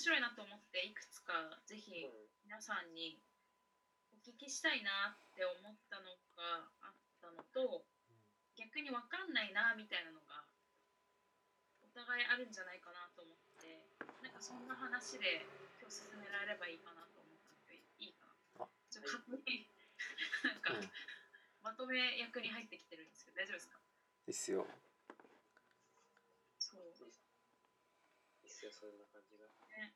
白いなと思っていくつかぜひ皆さんにお聞きしたいなって思ったのがあったのと逆に分かんないなみたいなのがお互いあるんじゃないかなと思ってなんかそんな話で今日進められればいいかなと思ったのでいいかな。ちょっと勝手になんか、うん、まとめ役に入ってきてるんですけど大丈夫ですか？いいっすよ。そう。いいっすよそんな感じが、ね、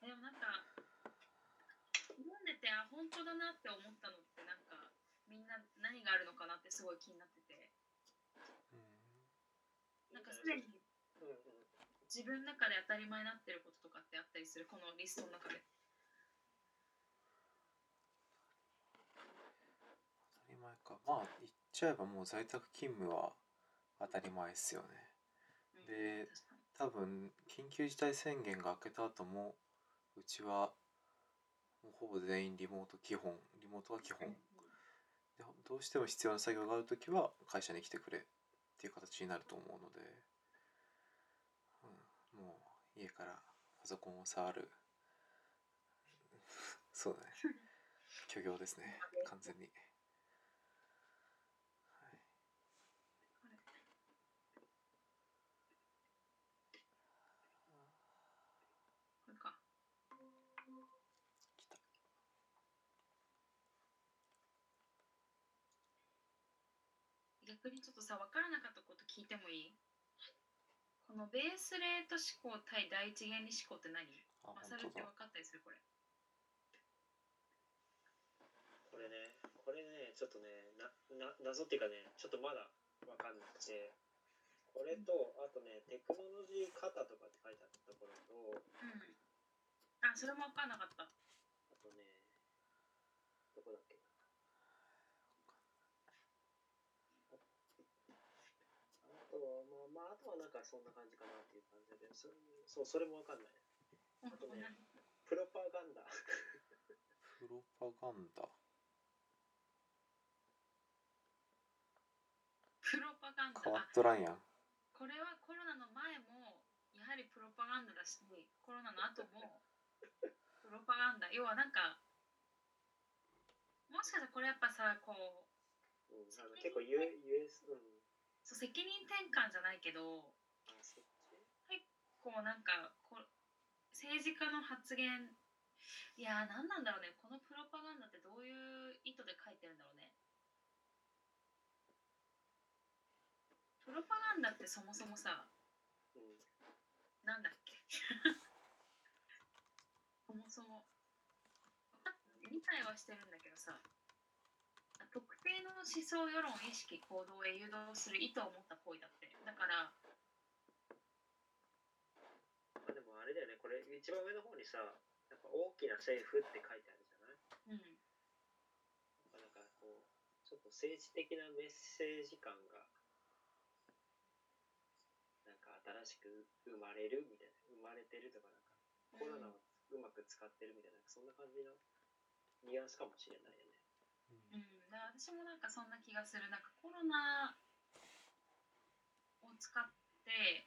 でもなんか読んでてあ本当だなって思ったのってなんかみんな何があるのかなってすごい気になってて、うん、なんかすでに自分の中で当たり前になってることとかってあったりする？このリストの中で。当たり前か。まあ言っちゃえばもう在宅勤務は当たり前ですよね。で多分緊急事態宣言が明けた後もうちはもうほぼ全員リモート基本リモートは基本。でどうしても必要な作業がある時は会社に来てくれっていう形になると思うので、うん、もう家からパソコンを触る。そうだね。虚業ですね。完全に。逆にちょっとさ分からなかったこと聞いてもいい？このベースレート思考対第一原理思考って何？マサルって分かったりする？これ。これねこれねちょっとねなな謎っていうかねちょっとまだ分かんなくて。これとあとねテクノロジー型とかって書いてあったところと、うん、あそれも分かんなかったあとねどこだっけとまあ、まあ、あとはなんかそんな感じかなっていう感じで、そそう、それもわかんない。あとね、プロパガンダ。プロパガンダ？プロパガンダ。変わっとらんやん。これはコロナの前も、やはりプロパガンダだし、コロナの後も、プロパガンダ。要はなんか、もしかしたらこれやっぱさ、こう、うん、あの結構 US、うん、そう責任転換じゃないけど結構なんかこ政治家の発言いやー何なんだろうね。このプロパガンダってどういう意図で書いてるんだろうね。プロパガンダってそもそもさ、うん、なんだっけ。そもそも理解はしてるんだけどさ特定の思想世論意識行動へ誘導する意図を持った行為だってだからあでもあれだよねこれ一番上の方にさやっぱ大きな政府って書いてあるじゃない？うんなんかこうちょっと政治的なメッセージ感がなんか新しく生まれるみたいな生まれてるとかなんかコロナをうまく使ってるみたいな、そんな感じのニュアンスかもしれないよね。うん、私もなんかそんな気がする。なんかコロナを使って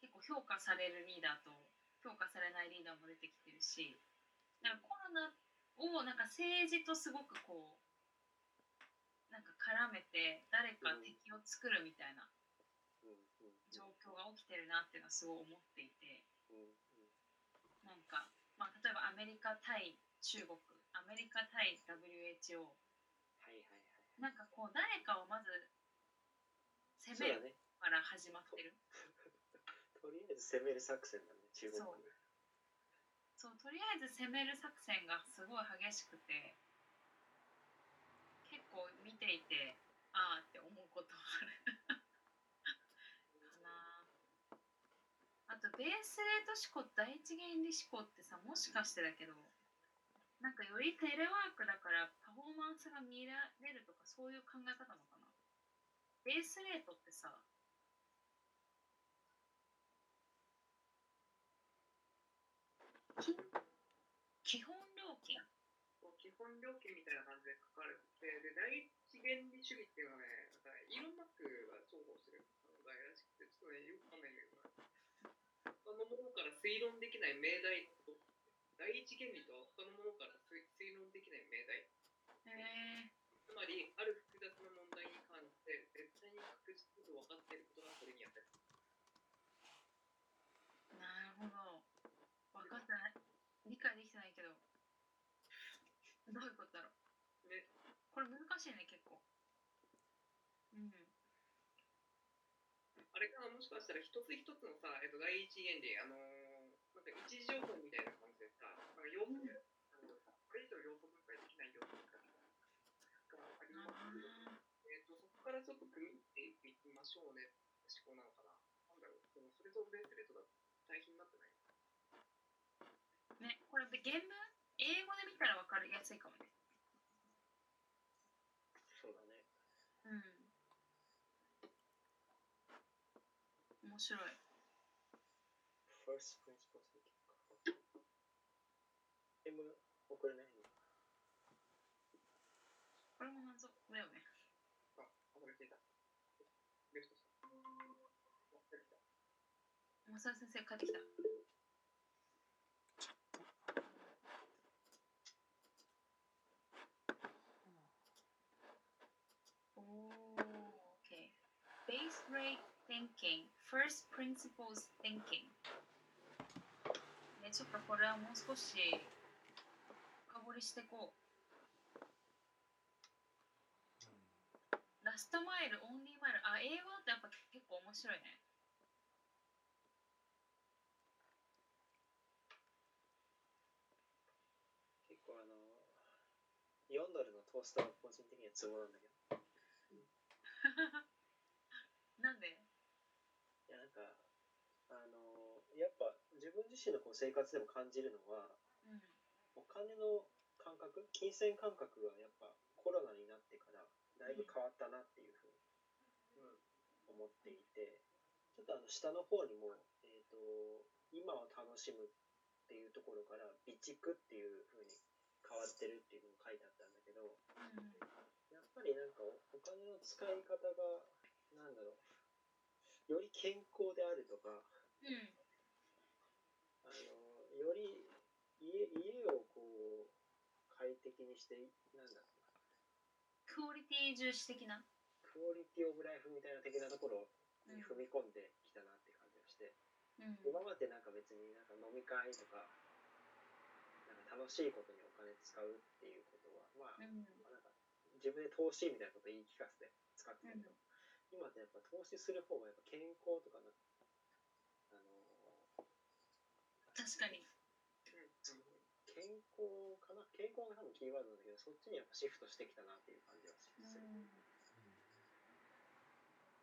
結構評価されるリーダーと評価されないリーダーも出てきてるしなんかコロナをなんか政治とすごくこうなんか絡めて誰か敵を作るみたいな状況が起きてるなっていうのはすごい思っていて。なんか、まあ、例えばアメリカ対中国アメリカ対 WHO はいはいはいなんかこう誰かをまず攻めるから始まってる、ね、とりあえず攻める作戦だね中国。そう。そうとりあえず攻める作戦がすごい激しくて結構見ていてああって思うことある。かな。あとベースレート思考第一原理思考ってさもしかしてだけどなんかよりテレワークだからパフォーマンスが見られるとかそういう考え方なのかな？ベースレートってさ基本料金？基本料金みたいな感じで書かれててで第一原理主義っていうのはねなんかイーロン・マスクが重宝してる考えらしくてちょっとねよくわかんないけどあのものから政推論できない命題第一原理と他のものから推論できない命題。へえつまりある複雑な問題に関して絶対に確実と分かっていることがこれに当たる。なるほど。分かってない。理解できてないけど。どういうことだろう。ね。これ難しいね結構。うん。あれかなもしかしたら一つ一つのさ、えっと、第一原理、あのーなんか一時情報みたいな感じでさ、なんか要素、うんあのこれ以上要素分解できない要素とかがありますけど、えっと、そこからちょっと組みっていきましょうね思考なのかな。なんだろう、でもそれとブレスレットだと大変になってない？ねこれで原文英語で見たら分かりやすいかもねそうだね。うん面白い First thinking か。M 送れないこれも謎だよね。あ、あ、これ聞いた。レフトさん。あ、出てきた。マサル先生帰ってきた。Base rate thinking. First principles thinking. ね、ちょっとこれはもう少しりしていこうラストマイル、オンリーマイル。あ、英語だとやっぱ結構面白いね。結構あの、4ドルのトーストは個人的にはツボなんだけど。なんで？いやなんか、あの、やっぱ自分自身のこう生活でも感じるのは、うん。お金の感覚、金銭感覚がやっぱコロナになってからだいぶ変わったなっていうふうに思っていて、ちょっとあの下の方にも、えっ、と、今を楽しむっていうところから備蓄っていうふうに変わってるっていうのも書いてあったんだけど、うん。やっぱりなんかおお金の使い方が、なんだろう、より健康であるとか、うん。あのより家家を快適にしてなんだろうなクオリティ重視的な？クオリティオブライフみたいな的なところに踏み込んできたなって感じがして、うん。今までなんか別になんか飲み会とかなんか楽しいことにお金使うっていうことはまあ、うん。まあなんか自分で投資みたいなこと言い聞かせて使ってたけど、うん今ってやっぱ投資する方がやっぱ健康とかなあの確かに。健康かな？健康が多分キーワードなんだけどそっちにやっぱシフトしてきたなっていう感じはする、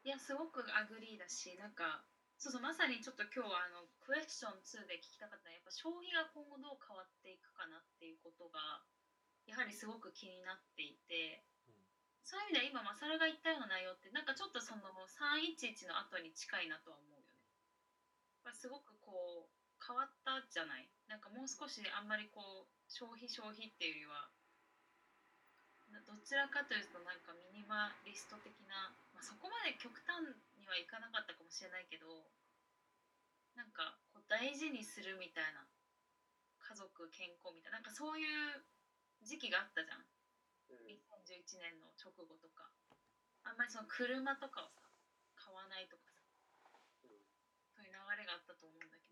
いや、すごく agree だし、なんか、そうそう、まさにちょっと今日はあの、クエスチョン2で聞きたかったのは、やっぱ消費が今後どう変わっていくかなっていうことが、やはりすごく気になっていて、そういう意味では今、マサルが言ったような内容って、なんかちょっとその311の後に近いなとは思うよね。やっぱすごくこう、変わったじゃない？なんかもう少しあんまりこう、消費消費っていうよりは、などちらかというとなんかミニマリスト的な、まあ、そこまで極端にはいかなかったかもしれないけどなんかこう大事にするみたいな家族健康みたいななんかそういう時期があったじゃん。うん。2011年の直後とか。あんまりその車とかをさ買わないとかさうん。そういう流れがあったと思うんだけど、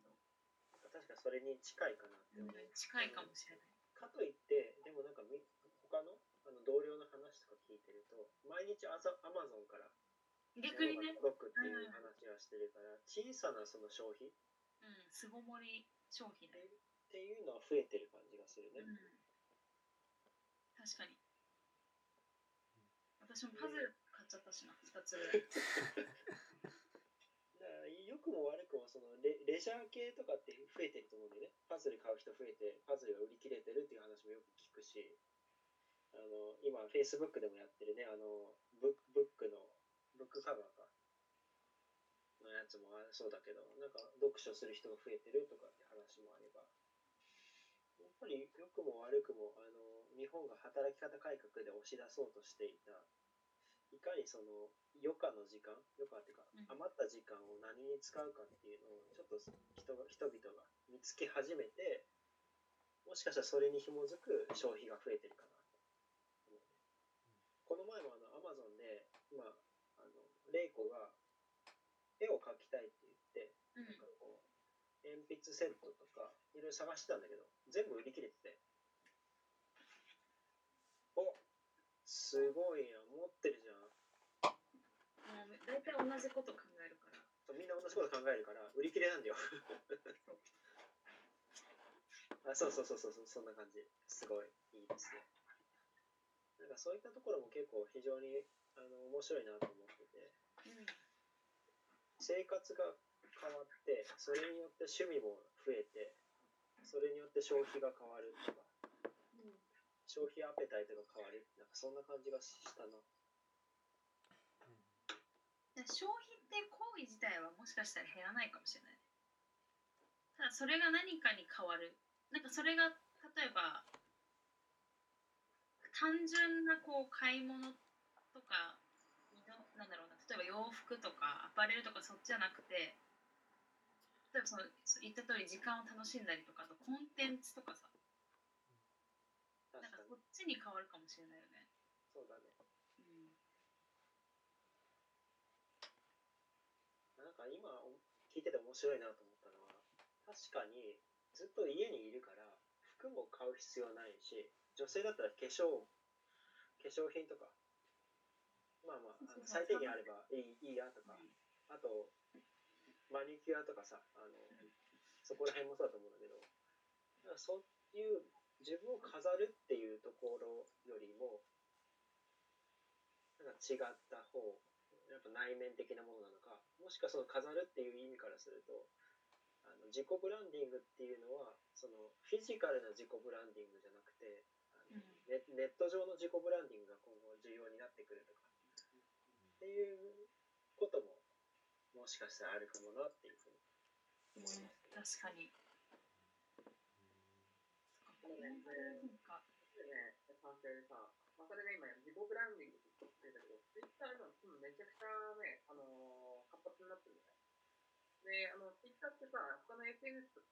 確かにそれに近いかなって思う、近いかもしれない。かといってでもなんかみ他のあの同僚の話とか聞いてると毎日アザアマゾンから逆にね、届くっていう話はしてるから、小さなその消費っうん、巣ごもり消費だよ。ていうのは増えてる感じがするね、うん、確かに。私もパズル買っちゃったしな、2つぐらい。良くも悪くもそのレレジャー系とかって増えてると思うんだよね。パズル買う人増えてパズルが売り切れてるっていう話もよく聞くしあの今 Facebook でもやってるねあのブブックのブックカバーか。のやつもあそうだけどなんか読書する人が増えてるとかって話もあれば。やっぱり良くも悪くもあの日本が働き方改革で押し出そうとしていたいかにその余暇の時間余暇っていうかうん。余った時間を何に使うかっていうのをちょっと人が人々が見つけ始めてもしかしたらそれに紐づく消費が増えてるかなと思うね。この前もあのアマゾンで今あのレイコが絵を描きたいって言ってうん。なんかこう鉛筆セットとかいろいろ探してたんだけど全部売り切れてておすごいやん。持ってるじゃん。もう大体同じこと考えるから。そうみんな同じこと考えるから売り切れなんだよ。あそうそうそうそうそうそんな感じ。すごいいいですね。なんかそういったところも結構非常にあの面白いなと思ってて。うん生活が変わってそれによって趣味も増えてそれによって消費が変わるとか消費アペタイトが変わるなんかそんな感じがしたな。で消費って行為自体はもしかしたら減らないかもしれない。ただそれが何かに変わる。なんかそれが例えば単純なこう買い物とかなんだろうな。例えば洋服とかアパレルとかそっちじゃなくて例えばそのそう言った通り時間を楽しんだりとかあとコンテンツとかさ。なんか確かにそっちに変わるかもしれないよね。そうだね。うん。なんか今お聞いてて面白いなと思ったのは確かにずっと家にいるから服も買う必要ないし女性だったら化粧化粧品とかまあまあ最低限あればいいいいやとかあとマニキュアとかさあのそこら辺もそうだと思うんだけどそういう自分を飾るっていうところよりもなんか違った方やっぱ内面的なものなのかもしくはその飾るっていう意味からするとあの自己ブランディングっていうのはそのフィジカルな自己ブランディングじゃなくてネネット上の自己ブランディングが今後重要になってくるとかっていうことももしかしたらあるかもなっていうふうに思いますね。確かに。そうねなんかでね、賛成でさ、まあ、それが今、自己ブランディングって言ってたけど、ツイッターのうんめちゃくちゃね、あのー活発になってるんだよ。で、あの、ツイッターってさ、他の SNS と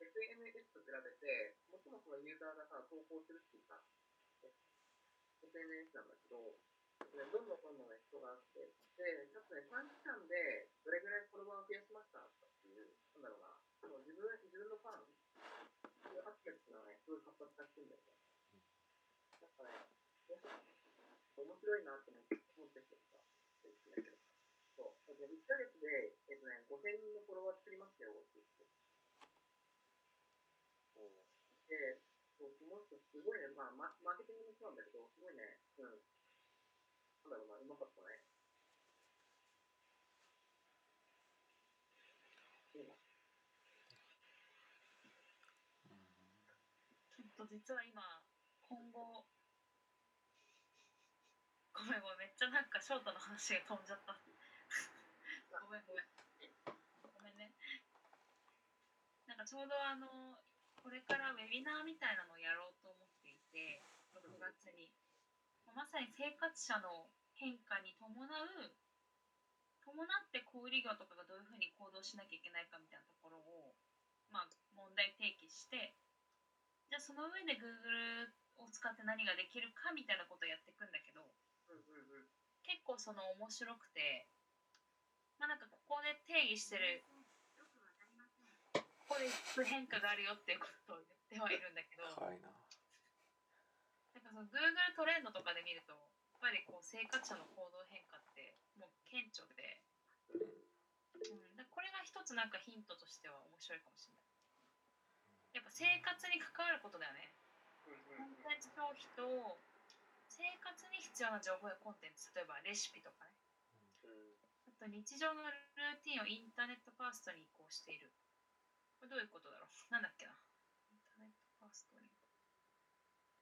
SNS と比べて、最もそのユーザーがさ、投稿するっていうさ、SNS なんだけど、ね、どんどんどんどんね、人があって、で、かつね、短期間でどれぐらいフォロワーを増やしましたとかっていう、なんだろうな、その自分自分のファン、そういうアクセスがね、すごい活発化してるんだよね。なんかね、面白いなって思って思ってきてさ、言ってたけどそう、だって1ヶ月で、えっとね、5000人のフォロワー作りましたよって言って。で、そう、この人すごいね、まあ、ママーケティングもそうなんだけど、すごいね、うん。なんだろうな、うまかったね。いいな。ちょっと実は今今後ごめんごめんめっちゃなんかショートの話が飛んじゃった。ごめんごめん。ごめんねなんかちょうどあのこれからウェビナーみたいなのをやろうと思っていて6月に。まさに生活者の変化に伴う伴って小売業とかがどういうふうに行動しなきゃいけないかみたいなところをまあ問題提起してじゃあその上で Google を使って何ができるかみたいなことをやっていくんだけどうんうんうん。結構その面白くてまあなんかここで定義してるここで変化があるよっていうことを言ってはいるんだけどななんかその Google トレンドとかで見るとやっぱりこう生活者の行動変化ってもう顕著で、うん、でこれが一つなんかヒントとしては面白いかもしれないやっぱ生活に関わることだよね。うんコうんうんンテンツ消費と生活に必要な情報やコンテンツ例えばレシピとかね。うんあと日常のルーティンをインターネットファーストに移行している。これどういうことだろう？なんだっけな？インターネットファーストに。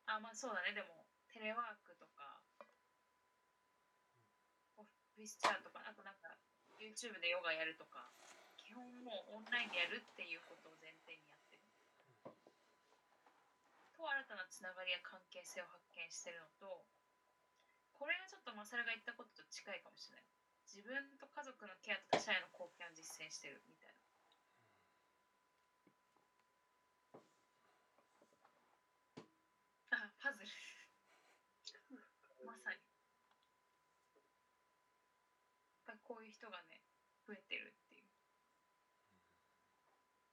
あまあそうだね。でもテレワークとかオフィスチャーとかあとなんか YouTube でヨガやるとか基本もうオンラインでやるっていうことを前提にやってると新たなつながりや関係性を発見してるのとこれがちょっとマサルが言ったことと近いかもしれない。自分と家族のケアと他者への貢献を実践してるみたいな。あパズル。まさに。やっぱこういう人がね増えてるっていう。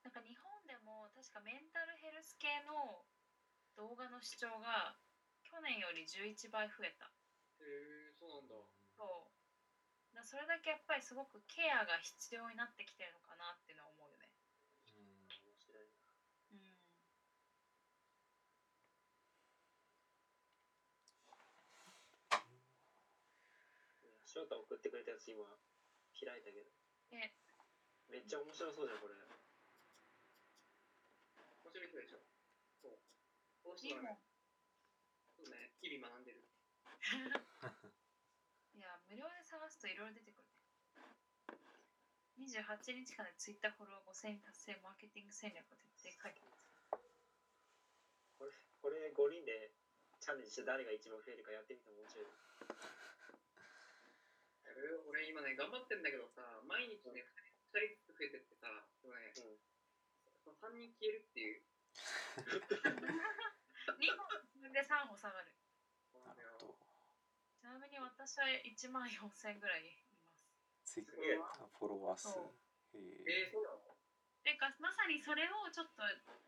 なんか日本でも確かメンタルヘルス系の動画の視聴が去年より11倍増えたへえそうなんだそうだそれだけやっぱりすごくケアが必要になってきてるのかなっていうのは思うよねうん面白いな。うん翔太送ってくれたやつ今開いたけど。えめっちゃ面白そうじゃん、これ。面白い人でしょこのいいも。そうね日々学んでる。いや無料で探すといろいろ出てくるね。28日間でツイッターフォロワー5000人達成マーケティング戦略を徹底解決。これ、これ5人でチャレンジして誰が一番増えるかやってみても面白い。俺今ね頑張ってんだけどさ毎日ね2人ずつ増えてってさでもね、うん。3人消えるっていう 2本自分で3歩下がる。なるほど。ちなみに私は1万4000ぐらいいます。ツイッターフォロワー数。へえ。てかまさにそれをちょっと、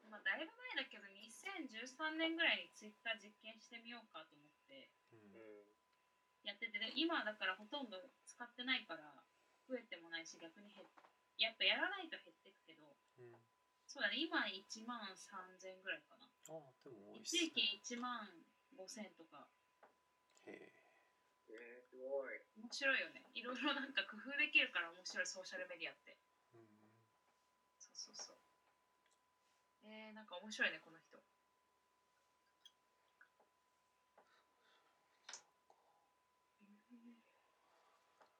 まあ、だいぶ前だけど2013年ぐらいにツイッター実験してみようかと思ってううん。ん。やっててで今だからほとんど使ってないから増えてもないし逆に減っやっぱやらないと減ってくけど。うん。そうだね今1万3000ぐらいかなあでも多いっす一時ね期1万5000とか。へええー、すごい。面白いよね。いろいろなんか工夫できるから面白いソーシャルメディアって。うん。そうそうそう。えー、なんか面白いねこの人。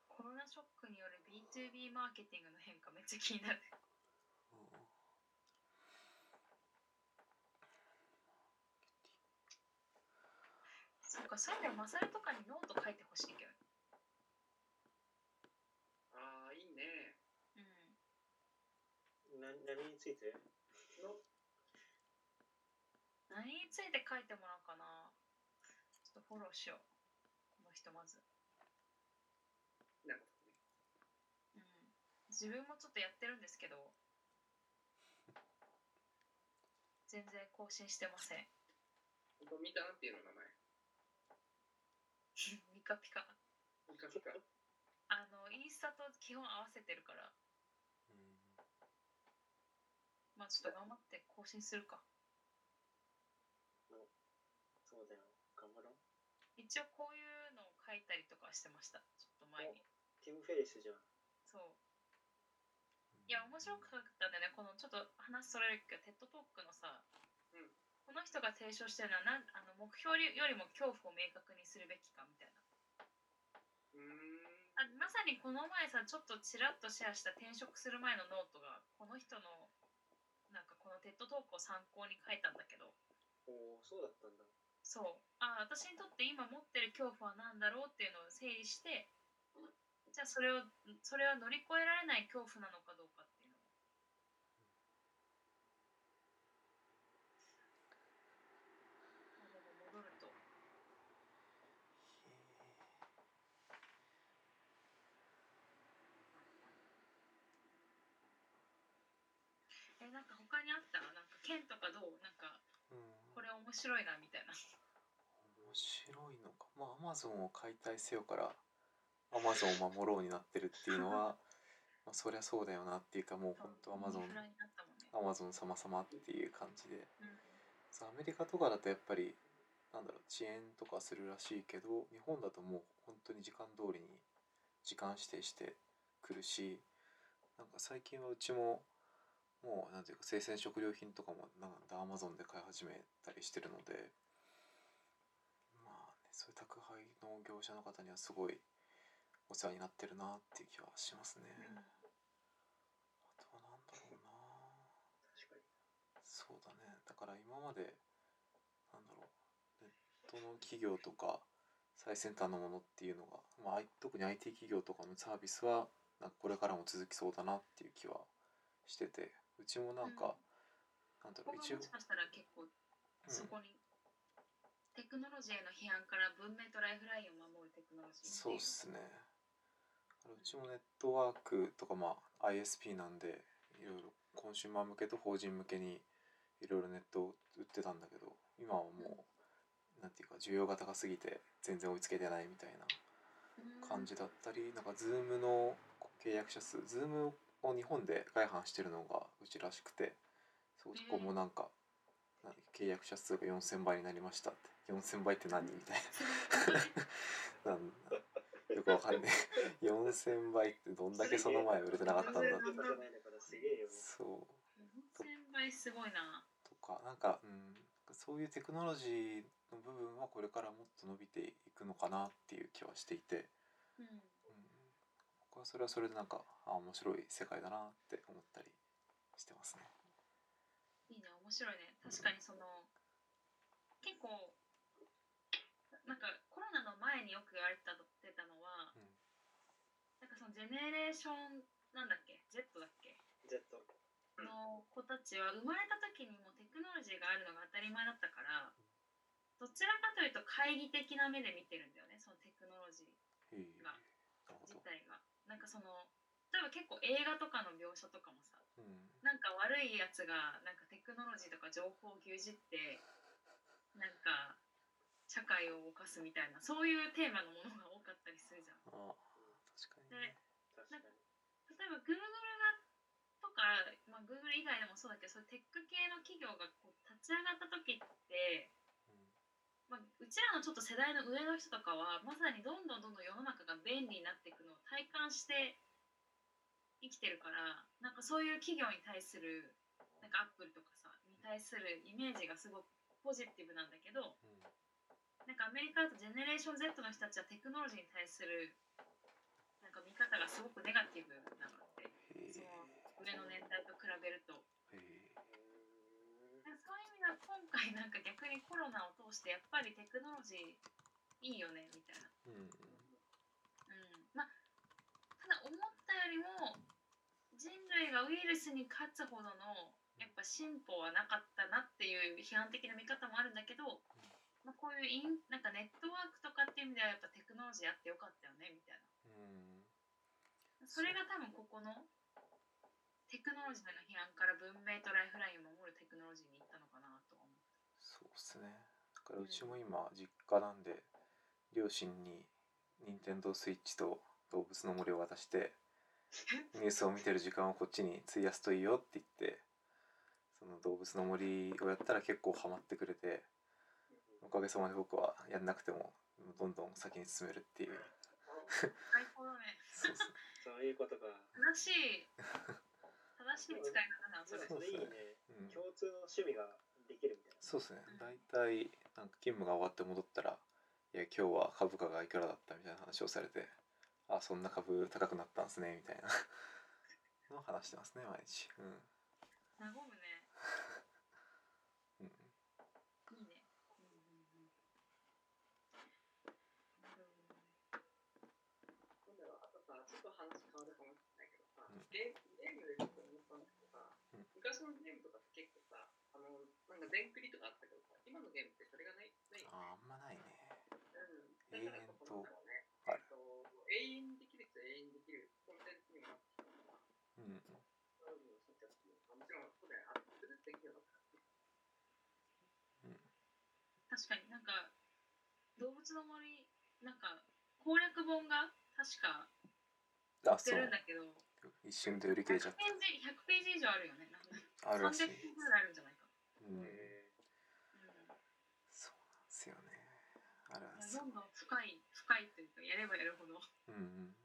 コロナショックによる B2B マーケティングの変化めっちゃ気になるそっかそういう意味ではマサルとかにノート書いてほしいけどああいいね。うん。な何について？の。何について書いてもらおうかな。ちょっとフォローしよう。この人まず。なんかね。うん。自分もちょっとやってるんですけど。全然更新してません。本当見たなんていうの名前ミカピカ。ピカピカ。あのインスタと基本合わせてるから。うん。まあちょっと頑張って更新するか。そうだよ。頑張ろう。一応こういうのを書いたりとかしてました。ちょっと前に。ティム・フェリスじゃん。そう。いや面白かったんだよね。このちょっと話それるけど TED Talk のさ、うんこの人が提唱してるのはなんあの目標よりも恐怖を明確にするべきかみたいな。うーん。あまさにこの前さちょっとちらっとシェアした転職する前のノートがこの人のなんかこのテッドトークを参考に書いたんだけど。おお、そうだったんだ。そう。あ私にとって今持ってる恐怖は何だろうっていうのを整理してじゃあそれをそれは乗り越えられない恐怖なのかどうかっていうのをあでも戻るとえなんか他にあったなんか剣とかどうなんかうんこれ面白いなみたいな。面白いのか。まあアマゾンを解体せよからアマゾンを守ろうになってるっていうのは まあそりゃそうだよなっていうかもう本当アマゾンね。アマゾン様様っていう感じで。うん。そうアメリカとかだとやっぱりなんだろう遅延とかするらしいけど日本だともう本当に時間通りに時間指定してくるしなんか最近はうちももうなんていうか生鮮食料品とかもなんだアマゾンで買い始めたりしてるのでまあねそういう宅配の業者の方にはすごいお世話になってるなっていう気はしますね。あとはなんだろうな。確かに。そうだね。だから今までなんだろう。ネットの企業とか最先端のものっていうのが、まあ、特に IT 企業とかのサービスはなんかこれからも続きそうだなっていう気はしててうちもなんか、なんだろここがう一応もしかしたら結構そこに、テクノロジーへの批判から文明とライフラインを守るテクノロジーそうっすね。うちもネットワークとかまあ ISP なんでいろいろコンシューマー向けと法人向けにいろいろネットを売ってたんだけど今はもうなんていうか需要が高すぎて全然追いつけてないみたいな感じだったりなんか Zoom の契約者数 Zoom を日本で外販してるのがうちらしくてそこもなんか、契約者数が4000倍になりましたって。4000倍って何みたいな。なんだ。よくわかんねえ。4000倍ってどんだけその前売れてなかったんだって。そう。4000倍すごいな。とかなんか、うん、そういうテクノロジーの部分はこれからもっと伸びていくのかなっていう気はしていて、うんうん、僕はそれはそれでなんかあ面白い世界だなって思ったりしてますね。いいね面白いね確かにその結構なんかコロナの前によく言われてた出たのは、うんなんかそのジェネレーションなんだっけ？Z だっけ？Z。の子たちは生まれた時にもテクノロジーがあるのが当たり前だったからどちらかというと懐疑的な目で見てるんだよねそのテクノロジーが。自体が。なんかその例えば結構映画とかの描写とかもさうんなんか悪いやつがなんかテクノロジーとか情報を牛耳ってなんか社会を犯すみたいなそういうテーマのものが多かったりするじゃん。ああ確かにね。確かに。例えば Google がとか、まあ、Google 以外でもそうだけどそういうテック系の企業がこう立ち上がった時って、まあ、うちらのちょっと世代の上の人とかはまさにどんどんどんどん世の中が便利になっていくのを体感して生きてるからなんかそういう企業に対するなんかアップルとかさに対するイメージがすごくポジティブなんだけどなんかアメリカだとジェネレーション Z の人たちはテクノロジーに対するなんか見方がすごくネガティブなのって上の年代と比べると。そういう意味では今回なんか逆にコロナを通してやっぱりテクノロジーいいよねみたいな。うんうん。うん、まあただ思ったよりも人類がウイルスに勝つほどのやっぱ進歩はなかったなっていう批判的な見方もあるんだけど、まあ、こういうインなんかネットワークとかっていう意味ではやっぱテクノロジーあってよかったよねみたいうん。なそれが多分ここのテクノロジーの批判から文明とライフラインを守るテクノロジーに行。そうっすねだからうちも今実家なんで両親に任天堂スイッチと動物の森を渡して ニュースを見てる時間をこっちに費やすといいよって言ってその動物の森をやったら結構ハマってくれておかげさまで僕はやんなくてもどんどん先に進めるっていう最高だね。そうそう そういうことか。正しい 正しい使い方だなそれ。それいいね。うん共通の趣味ができるみたいな。そうですね。大体なんか勤務が終わって戻ったら「いや今日は株価がいくらだった」みたいな話をされて「あそんな株高くなったんですね」みたいな。の話してますね毎日。うん。和むね。うんいいね。うんうんうんなるほどねなんだろう、あとさ、ちょっと話変わるかもしれないけどさ、うんゲーゲームでちょっと思ったんだけどさ、うん昔のゲームとかって結構さ、あの、なんか全クリとかあったけどさ、今のゲームってそれがない、ないああんまないね。うん。だからこそなんだろうね。と、永遠にできる人は永遠にできるコンテンツにもなってきたから、うん。そうもちろん、そう。だよ、アップルできるのかうん確かになんか動物の森なんか攻略本が確か売ってあそうるんだけど一瞬で売り切れちゃ100っページ100ページ以上あるよね。あるらしい。300ページぐらいあるんじゃない？か。そうなんですよね。あるんでいやすよどんどん深い深いというかやればやるほどうんうん。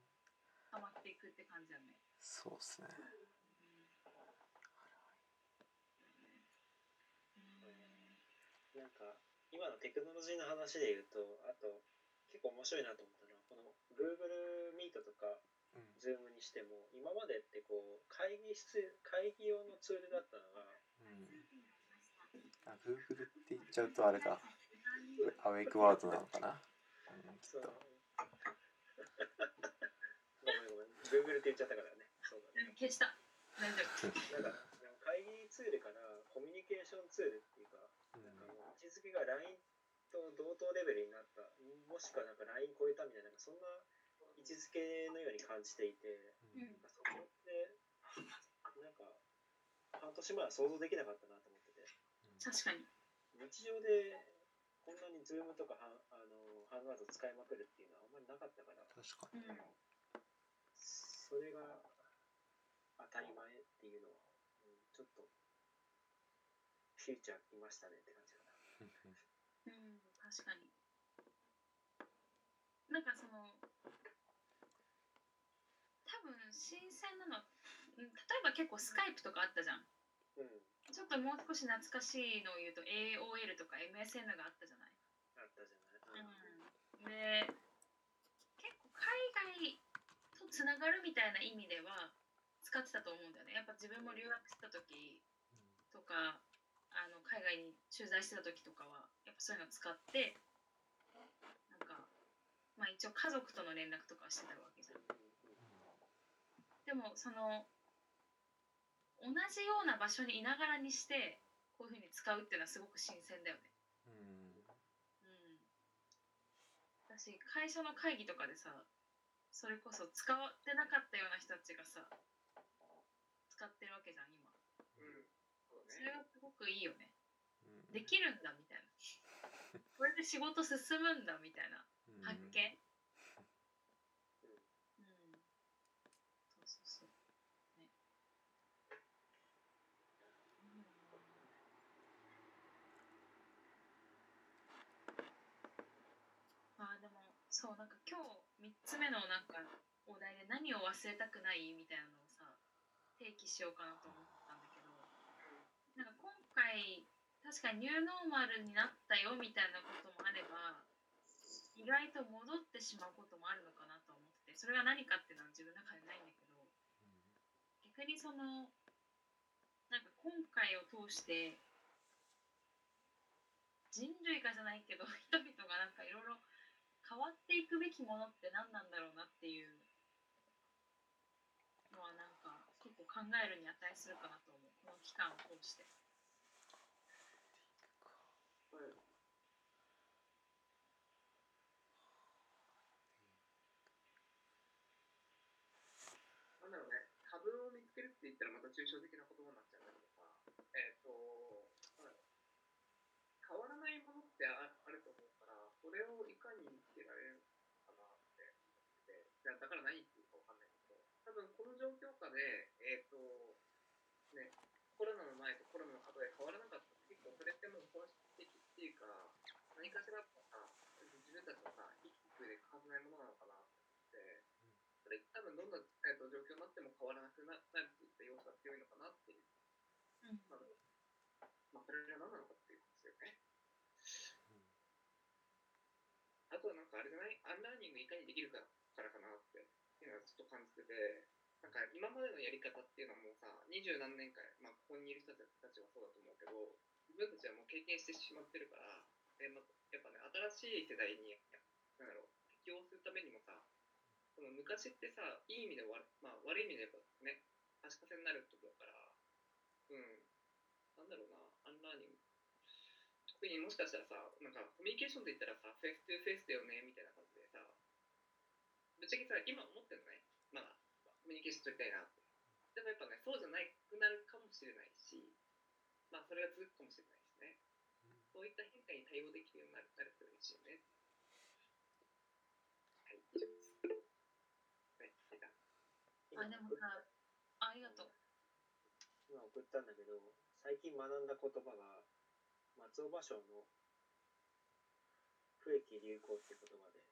ハマっていくって感じだね。そうっすね。ーなんか今のテクノロジーの話で言うとあと結構面白いなと思ったのはこの Google Meet とかうん。Zoom にしても今までってこう会議室会議用のツールだったのがうんあ Google って言っちゃうとあれか。アウェイクワードなのかな、うんそう。ごめんごめん。Google って言っちゃったからね。そうだね。消した。大丈夫。なんか、会議ツールからコミュニケーションツールっていうか、なんかもう位置づけが LINE と同等レベルになった、もしくはなんか LINE 超えたみたいな、なんかそんな位置づけのように感じていて、うん。うんなんかそこって、なんか、半年前は想像できなかったなと思ってて、確かに。日常でこんなに Zoom とかハンあのハンガード使いまくるっていうのはあんまりなかったから、確かに。うん。それが当たり前っていうのは、うんちょっと、フューチャー来ましたねって感じかな。うん確かに。なんかその多分新鮮なのうん例えば結構スカイプとかあったじゃん。うん、ちょっともう少し懐かしいのを言うと AOL とか MSN があったじゃない？あったじゃない。うん、で結構海外とつながるみたいな意味では使ってたと思うんだよね。やっぱ自分も留学してた時とかあの海外に駐在してた時とかはやっぱそういうの使ってなんかまあ一応家族との連絡とかしてたわけじゃん。でもその同じような場所にいながらにしてこういうふうに使うっていうのはすごく新鮮だよね。うん。うんだし会社の会議とかでさそれこそ使ってなかったような人たちがさ使ってるわけじゃん今。うん。そ。れがすごくいいよね。うん。できるんだみたいな。これで仕事進むんだみたいな発見うんそうそうそうねうんあーでもそうなんか今日3つ目のなんかお題で何を忘れたくないみたいなのをさ提起しようかなと思ったんだけどなんか今回確かにニューノーマルになったよみたいなこともあれば意外と戻ってしまうこともあるのかなと思ってそれが何かっていうのは自分の中でないんだけど逆にそのなんか今回を通して人類がじゃないけど人々がなんかいろいろ変わっていくべきものって何なんだろうなっていうのはなんか結構考えるに値するかなと思う。この期間を通して。なんだろうね、株を見つけるって言ったらまた抽象的な言葉になっちゃうんだけどさ、えっ、と、変わらないものってああると思うから、それをいかに見つけられるかなって思ってて、じゃあだから何っていうかわかんないけど、多分この状況下で、えっ、と、ね、コロナの前とコロナの後で変わらなかった。って結構それってもう本質的っていうか、何かしらのさ、自分たちのさ、生きてで欠かせないものなのかなって思って、それ多分どんな、えー、と状況になっても変わらなくななるっていった要素が強いのかなっていう、うん。まあ、まあ、それが何なのかっていうことですよね。あとはなんかあれじゃない？ unlearning いかにできるかからかなっていうのはちょっと感じてて、なんか今までのやり方っていうのはもうさ、二十何年間、まあ、ここにいる人たちはそうだと思うけど、自分たちはもう経験してしまってるから、でまあやっぱね、新しい世代に、なんだろう、適応するためにもさ、その昔ってさ、いい意味で悪,、まあ、悪い意味でやっぱね、足かせになると思うから、うん、なんだろうな、 unlearning。特にもしかしたらさ、なんかコミュニケーションで言ったらさ、フェイス2フェイスだよね、みたいな感じでさ、ぶっちゃけさ、今思ってるのね、まだ、コミュニケーション取りたいなって。でもやっぱね、そうじゃなくなるかもしれないし、まあそれが続くかもしれないしね。そういった変化に対応できるようになるなると嬉しいよね。はい、以上です。あでもさありがとう今送ったんだけど、最近学んだ言葉が、松尾芭蕉の不益流行って言葉で、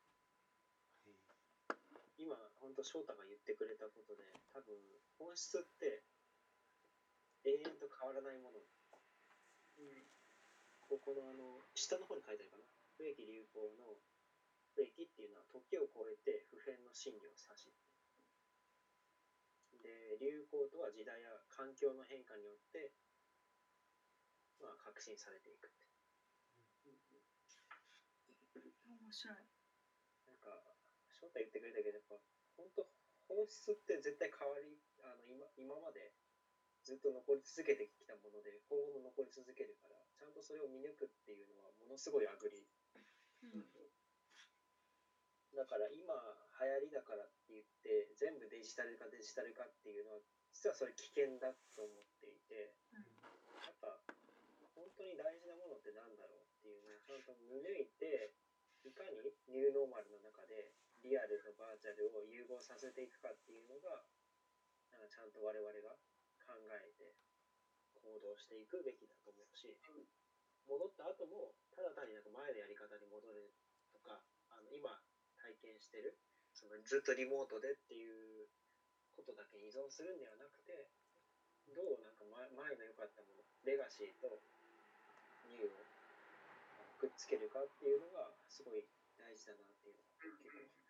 今、ほんと翔太が言ってくれたことで、多分、本質って永遠と変わらないもの。うん。ここのあの、下の方に書いてあるかな。不益流行の、不益っていうのは時を超えて普遍の真理を指し。で、流行とは時代や環境の変化によって、まあ、革新されていく。面白いか翔太言ってくれたけどやっぱ本当本質って絶対変わりあの今今までずっと残り続けてきたもので今後も残り続けるからちゃんとそれを見抜くっていうのはものすごいアグリうん。だから今流行りだからって言って全部デジタル化デジタル化っていうのは実はそれ危険だと思っていてやっぱ本当に大事なものって何だろうっていうのをちゃんと見抜いていかにニューノーマルの中でリアルとバーチャルを融合させていくかっていうのがなんかちゃんと我々が考えて行動していくべきだと思うし戻った後もただ単になんか前のやり方に戻るとかあの今体験してるそのずっとリモートでっていうことだけ依存するんではなくてどうなんか前の良かったものレガシーとニューをくっつけるかっていうのがすごい大事だなっていうのが結構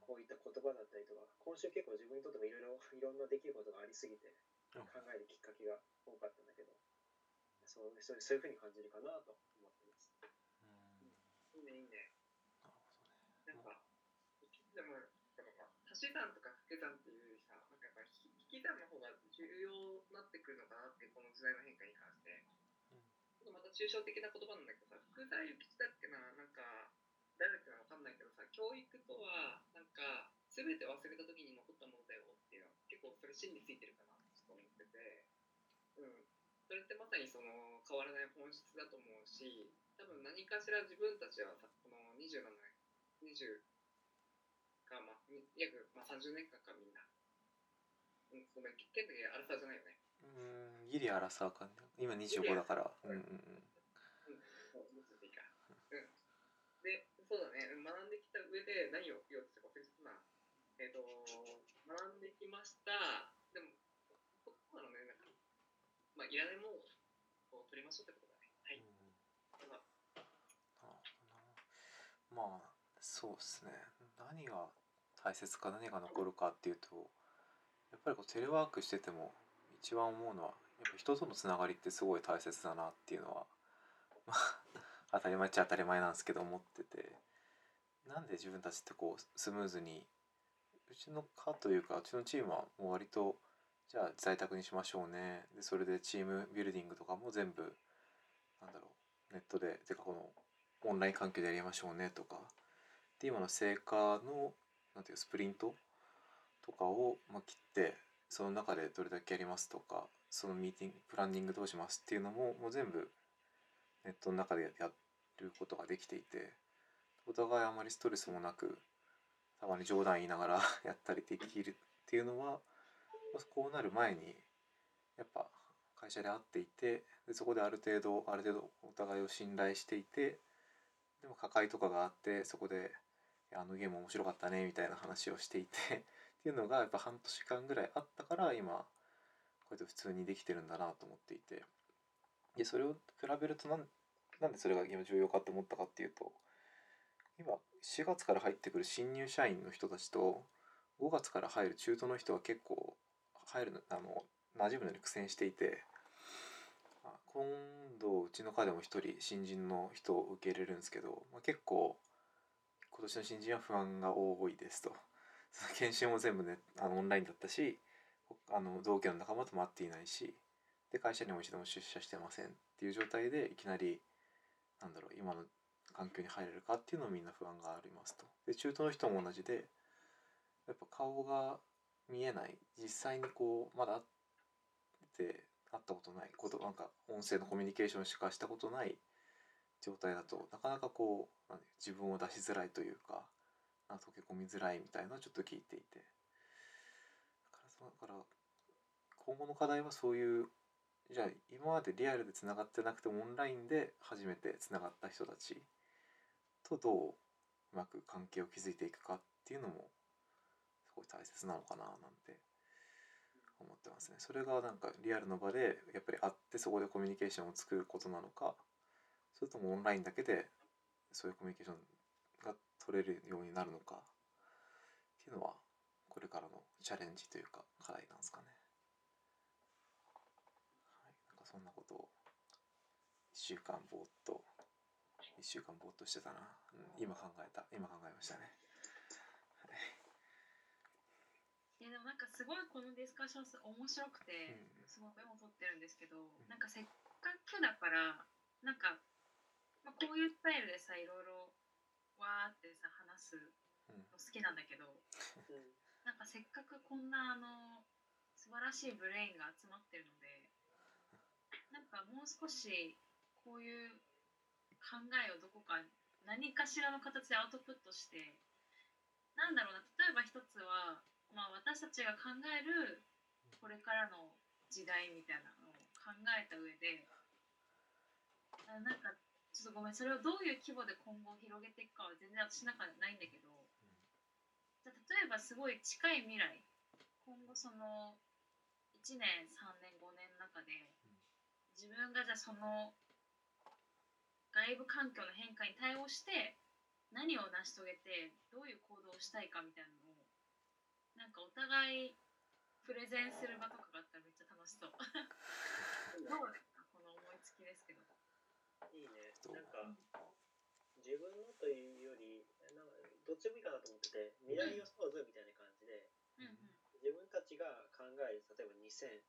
こういった言葉だったりとか今週結構自分にとってもいろいろいろんなできることがありすぎて考えるきっかけが多かったんだけどそうそうそういうふうに感じるかなと思ってます。うんいいね、いいね。なるほどねなんか、でも、なんか足し算とか掛け算っていうよりさ、なんかやっぱり引き算の方が重要になってくるのかなって、この時代の変化に関して。うんちょっとまた抽象的な言葉なんだけどさ、福沢諭吉だっけな、なんか、誰だっけなわかんないけどさ、教育とは、なんか、すべて忘れた時に残ったものだよっていうのは、結構それ真についてるかなってちょっと思ってて、うん。それってまさにその変わらない本質だと思うし、多分何かしら自分たちはさ、この27年、20か、まあ、に約、まあ、30年間かみんな。うん、ごめん、ケンタアルファじゃないよね。うんギリアラサーかね今25だからうんうんうんうん。うん。で、そうだね、学んできた上で何を言おうとしたか忘れちゃったな。えっ、と、学んできました。でも、そうなのね、なんか、まあ、いらないものを取りましょうってことだね。はい。これはなるほどなまあそうですね何が大切か何が残るかっていうとやっぱりこうテレワークしてても一番思うのはやっぱ人とのつながりってすごい大切だなっていうのはまあ当たり前っちゃ当たり前なんですけど思ってて。なんで自分たちってこうスムーズにうちの課というかうちのチームはもう割とじゃあ在宅にしましょうね。でそれでチームビルディングとかも全部なんだろうネットでてかこのオンライン環境でやりましょうねとか。で今の成果のなんていうスプリントとかを、まあ、切ってその中でどれだけやりますとかそのミーティングプランニングどうしますっていうのももう全部ネットの中でやることができていてお互いあまりストレスもなくたまに冗談言いながら やったりできるっていうのはこうなる前にやっぱ会社で会っていてでそこである程度ある程度お互いを信頼していてでも課会とかがあってそこで「あのゲーム面白かったね」みたいな話をしていてっていうのがやっぱ半年間ぐらいあったから今こうやって普通にできてるんだなと思っていて。でそれを比べるとなんなんでそれが今重要かと思ったかっていうと今4月から入ってくる新入社員の人たちと5月から入る中途の人は結構入るのあの馴染むのに苦戦していて今度うちの課でも一人新人の人を受け入れるんですけど、まあ、結構今年の新人は不安が多いですと。その研修も全部ねあのオンラインだったしあの同期の仲間とも会っていないしで会社にも一度も出社してませんっていう状態でいきなりなんだろう今の環境に入れるかっていうのをみんな不安がありますと。で中途の人も同じでやっぱ顔が見えない。実際にこうまだ会って会ったことない。ことなんか音声のコミュニケーションしかしたことない。状態だとなかなかこう自分を出しづらいというか溶け込みづらいみたいなのをちょっと聞いていて。だから今後の課題はそういうじゃあ今までリアルでつながってなくてもオンラインで初めてつながった人たちとどううまく関係を築いていくかっていうのもすごい大切なのかななんて思ってますね。それがなんかリアルの場でやっぱり会ってそこでコミュニケーションを作ることなのかそれともオンラインだけでそういうコミュニケーションが取れるようになるのかっていうのはこれからのチャレンジというか課題なんですかね。そんなことを1週間ぼーっと1週間ぼーっとしてたな、うん、今考えた。今考えましたね。い。やでもなんかすごいこのディスカッションす面白くて、うん。すごくメモ取ってるんですけど、なんかせっかくだからなんか、まあ、こういうスタイルでさいろいろわーってさ話すうん。の好きなんだけどうん。なんかせっかくこんなあの素晴らしいブレインが集まってるのでなんかもう少しこういう考えをどこか何かしらの形でアウトプットしてなんだろうな例えば一つは、まあ、私たちが考えるこれからの時代みたいなのを考えた上であなんかちょっとごめんそれをどういう規模で今後広げていくかは全然私の中でないんだけどじゃ例えばすごい近い未来今後その1年3年5年の中で自分がじゃあその外部環境の変化に対応して何を成し遂げてどういう行動をしたいかみたいなのをなんかお互いプレゼンする場とかがあったらめっちゃ楽しそう。どうですか？この思いつきですけど。いいね。なんか自分のというよりなんかどっちもいいかなと思ってて未来予想図みたいな感じでうん。うん自分たちが考える例えば2000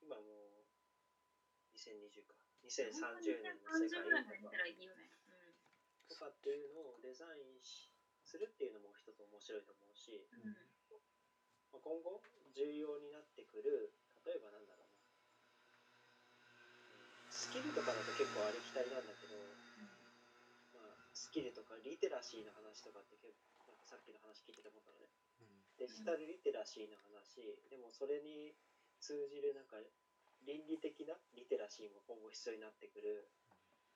今もう2020か。2030年の世界30ぐらいまで見たらいいよね。とかっていうのをデザインしするっていうのも一つ面白いと思うし、うん。今後重要になってくる例えばなんだろうな。うんスキルとかだと結構ありきたりなんだけど、まあ、スキルとかリテラシーの話とかって結構なんかさっきの話聞いてて思ったのね。デジタルリテラシーの話。でもそれに通じるなんか倫理的なリテラシーも今後必要になってくる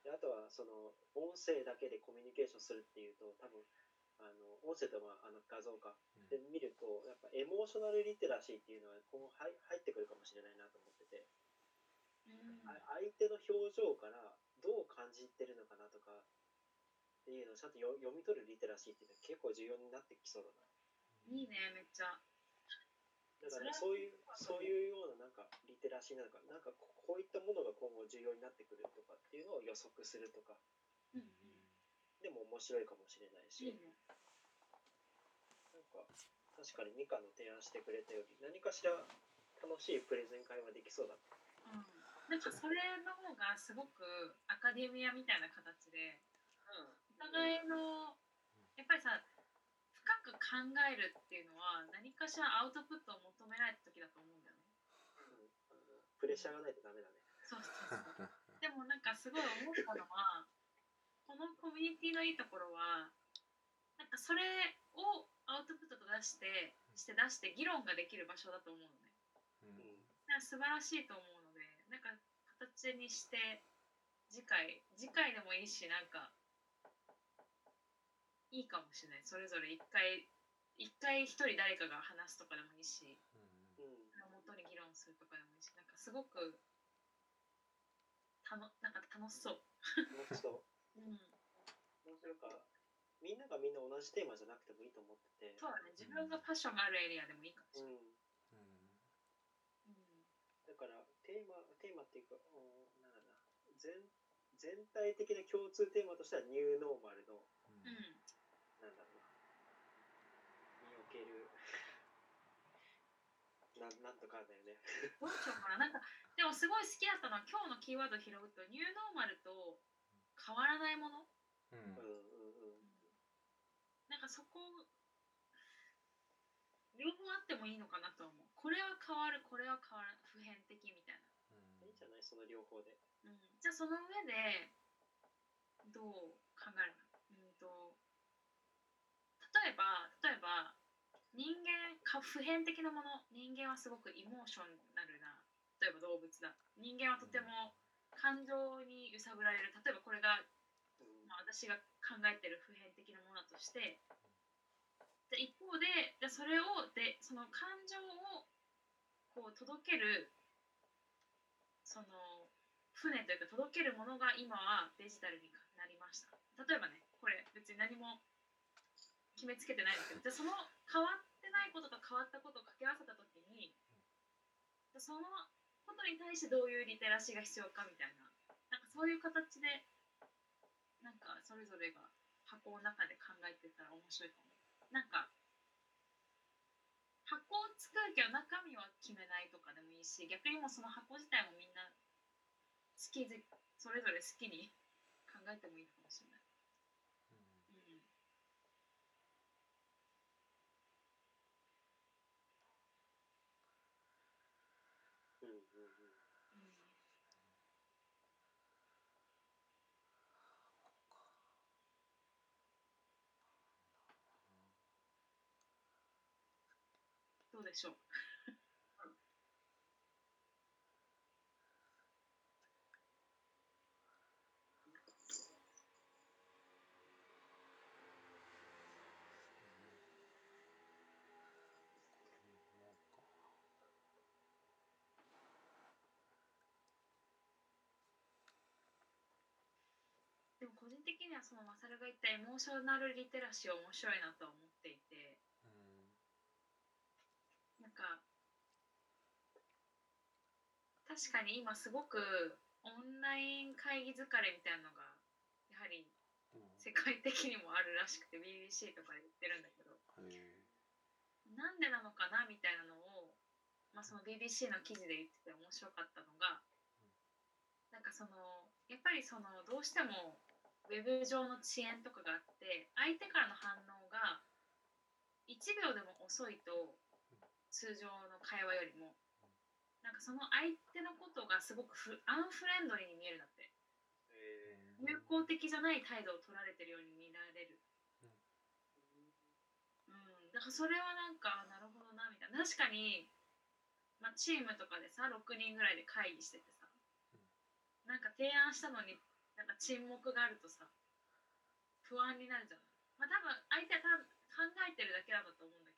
であとはその音声だけでコミュニケーションするっていうと多分あの音声とまああの画像化で見るとやっぱエモーショナルリテラシーっていうのは今後入入ってくるかもしれないなと思ってて、うん。あ相手の表情からどう感じてるのかなとかっていうのをちゃんとよ読み取るリテラシーっていうのは結構重要になってきそうだな。いいね、めっちゃ。だからそういうそういうようななんかリテラシーなのかなんかここういったものが今後重要になってくるとかっていうのを予測するとかうんうん。でも面白いかもしれないしいいね。なんか確かにミカの提案してくれたより何かしら楽しいプレゼン会話できそうだった。うん。なんかそれの方がすごくアカデミアみたいな形で、お互いの、やっぱりさ、深く考えるっていうのは何かしらアウトプットを求められた時だと思うんだよね。うんプレッシャーがないとダメだね。そうそうそう。でもなんかすごい思ったのは、このコミュニティのいいところは、なんかそれをアウトプットと出して、して出して議論ができる場所だと思うのね。なんか素晴らしいと思うので、なんか形にして、次回、次回でもいいし、なんか、いいかもしれない。それぞれ一回、一回一人誰かが話すとかでもいいし、うんそに議論するとかでもいいし、なんかすごく、たのなんか楽しそう。楽しそううん。なんかみんながみんな同じテーマじゃなくてもいいと思ってて、そうだね。自分がパッションがあるエリアでもいいかもしれない。うん、うん。だからテーマテーマっていうか、うんなんだろうな全全体的な共通テーマとしてはニューノーマルのうんだろうなにおけるなんなんとかだよね。どうしようかな。なんか、でもすごい好きだったのは、今日のキーワードを拾うと、ニューノーマルと変わらないもの。うんうんうんなんかそこ、両方あってもいいのかなと思う。これは変わる、これは変わら普遍的みたいいいんじゃない？その両方で。な。うん。じゃあその上で、どう考えるの？うんと、例えば、例えば、人間か、普遍的なもの、人間はすごくエモーショナルな、例えば動物だ。人間はとても感情に揺さぶられる。例えばこれがまあ、私が考えてる普遍的なものだとしてで一方でじゃあそれをでその感情をこう届けるその船というか届けるものが今はデジタルになりました例えばねこれ別に何も決めつけてないんですけどじゃあその変わってないことと変わったことを掛け合わせた時にそのことに対してどういうリテラシーが必要かみたいななんかそういう形でなんかそれぞれが箱の中で考えてたら面白いかもなんか箱を作るけど中身は決めないとかでもいいし逆にもその箱自体もみんな好きそれぞれ好きに考えてもいいかもしれない。うんうんうんうんうんどうでしょう。でも個人的にはそのマサルが言ったエモーショナルリテラシー面白いなと思っていて。なんか確かに今すごくオンライン会議疲れみたいなのがやはり世界的にもあるらしくて BBC とかで言ってるんだけどなんでなのかなみたいなのを、まあ、その BBC の記事で言ってて面白かったのがなんかそのやっぱりそのどうしてもウェブ上の遅延とかがあって相手からの反応が1秒でも遅いと通常の会話よりも。なんかその相手のことがすごくフアンフレンドリーに見えるんだって。え友好的じゃない態度を取られてるように見られる。うん。だからそれはなんかあなるほどなみたいな。確かに、まあ、チームとかでさ6人ぐらいで会議しててさ。なんか提案したのになんか沈黙があるとさ不安になるじゃんまあ多分相手は考えてるだけなんだと思うんだけど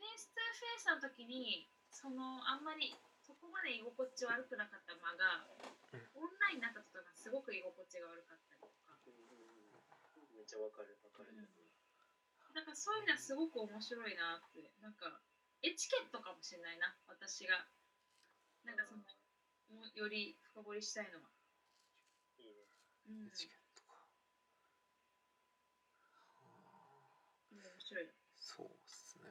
フェイス2フェイスの時にそのあんまりそこまで居心地悪くなかった間がオンラインになった途端がすごく居心地が悪かったりとか。めっちゃわかるわかる。うん。だからそういうのはすごく面白いなってなん。かエチケットかもしれないな私がなん。かそのより深掘りしたいのは、いいね。うん、チケットか面白いそうっすね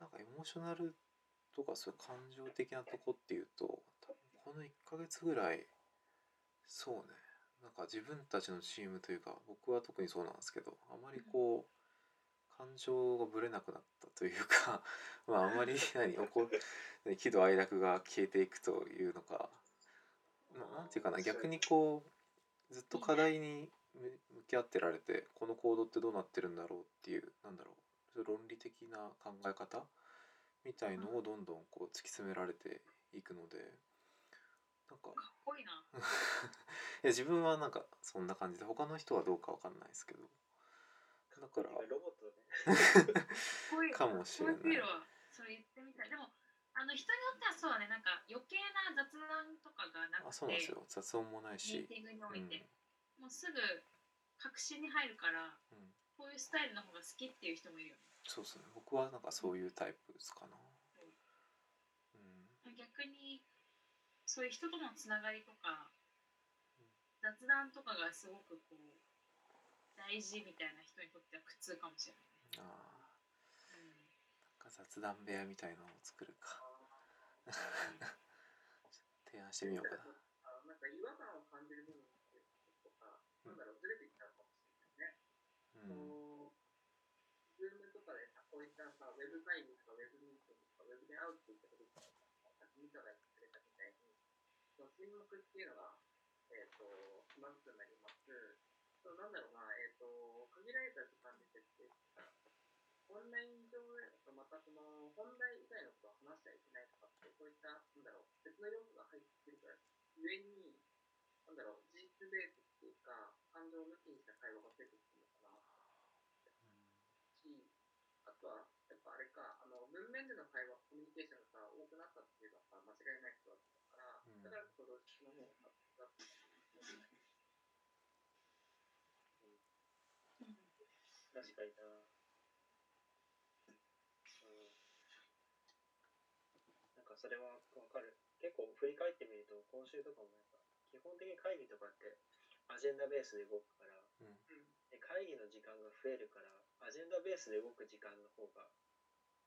なんかエモーショナルとかそういう感情的なとこっていうと多分この1ヶ月ぐらいそうね。なんか自分たちのチームというか僕は特にそうなんですけどあまりこう感情がぶれなくなったというか まああまり何怒る喜怒哀楽が消えていくというのか、まあ、なんていうかな逆にこうずっと課題に向向き合ってられてこのコードってどうなってるんだろうっていうなんだろうそういう論理的な考え方みたいのをどんどんこう突き詰められていくのでなんかかっこいいな。いや自分はなんかそんな感じで他の人はどうかわかんないですけどだから今ロボットだね。かっこいい かもしれない。かっこいいわ。それ言ってみたい。でもあの人によってはそうだね。なんか余計な雑談とかがなくてあそうなんですよ。雑音もないミしーティングにおうん。いて、もうすぐ確信に入るからうん、こういうスタイルの方が好きっていう人もいるよね。そうですね。僕はなんかそういうタイプですかな。うん。逆にそういう人とのつながりとか雑談とかがすごくこう大事みたいな人にとっては苦痛かもしれないね。あーなんか雑談部屋みたいのを作るか。提案してみようかな。あなんか違和感を感じる部分ってとか、なんだろう、ずれてきたかもしれないね。うんこう、ズームとかでさ、こういったさ、ウェブ会議とか、ウェブミーティングとか、ウェブで会うって言ったこととか、さっき見たが言ってくれたみたいに、その沈黙っていうのが、えっ、と、まずくなります。そのなんだろうな、えっ、と、限られた時間で設定したらオンライン上だとまたその本題以外のことを話しちゃいけないとかって、そういった、なんだろう、別の要素が入ってくるから、ゆえに、なんだろう、事実ベースっていうか、感情を抜きにした会話が出てくるのかなし、あとは、やっぱあれか、あの、文面での会話、コミュニケーションがさ、多くなったっていうのはさ、間違いないことだったから、うん。だからこそ、ロジックの方が発達だっう確かにな。うん。な。ん。かそれはわかる。結構振り返ってみると、今週とかもな。ん。か、基本的に会議とかってアジェンダベースで動くからうん。うんで会議の時間が増えるからアジェンダベースで動く時間の方が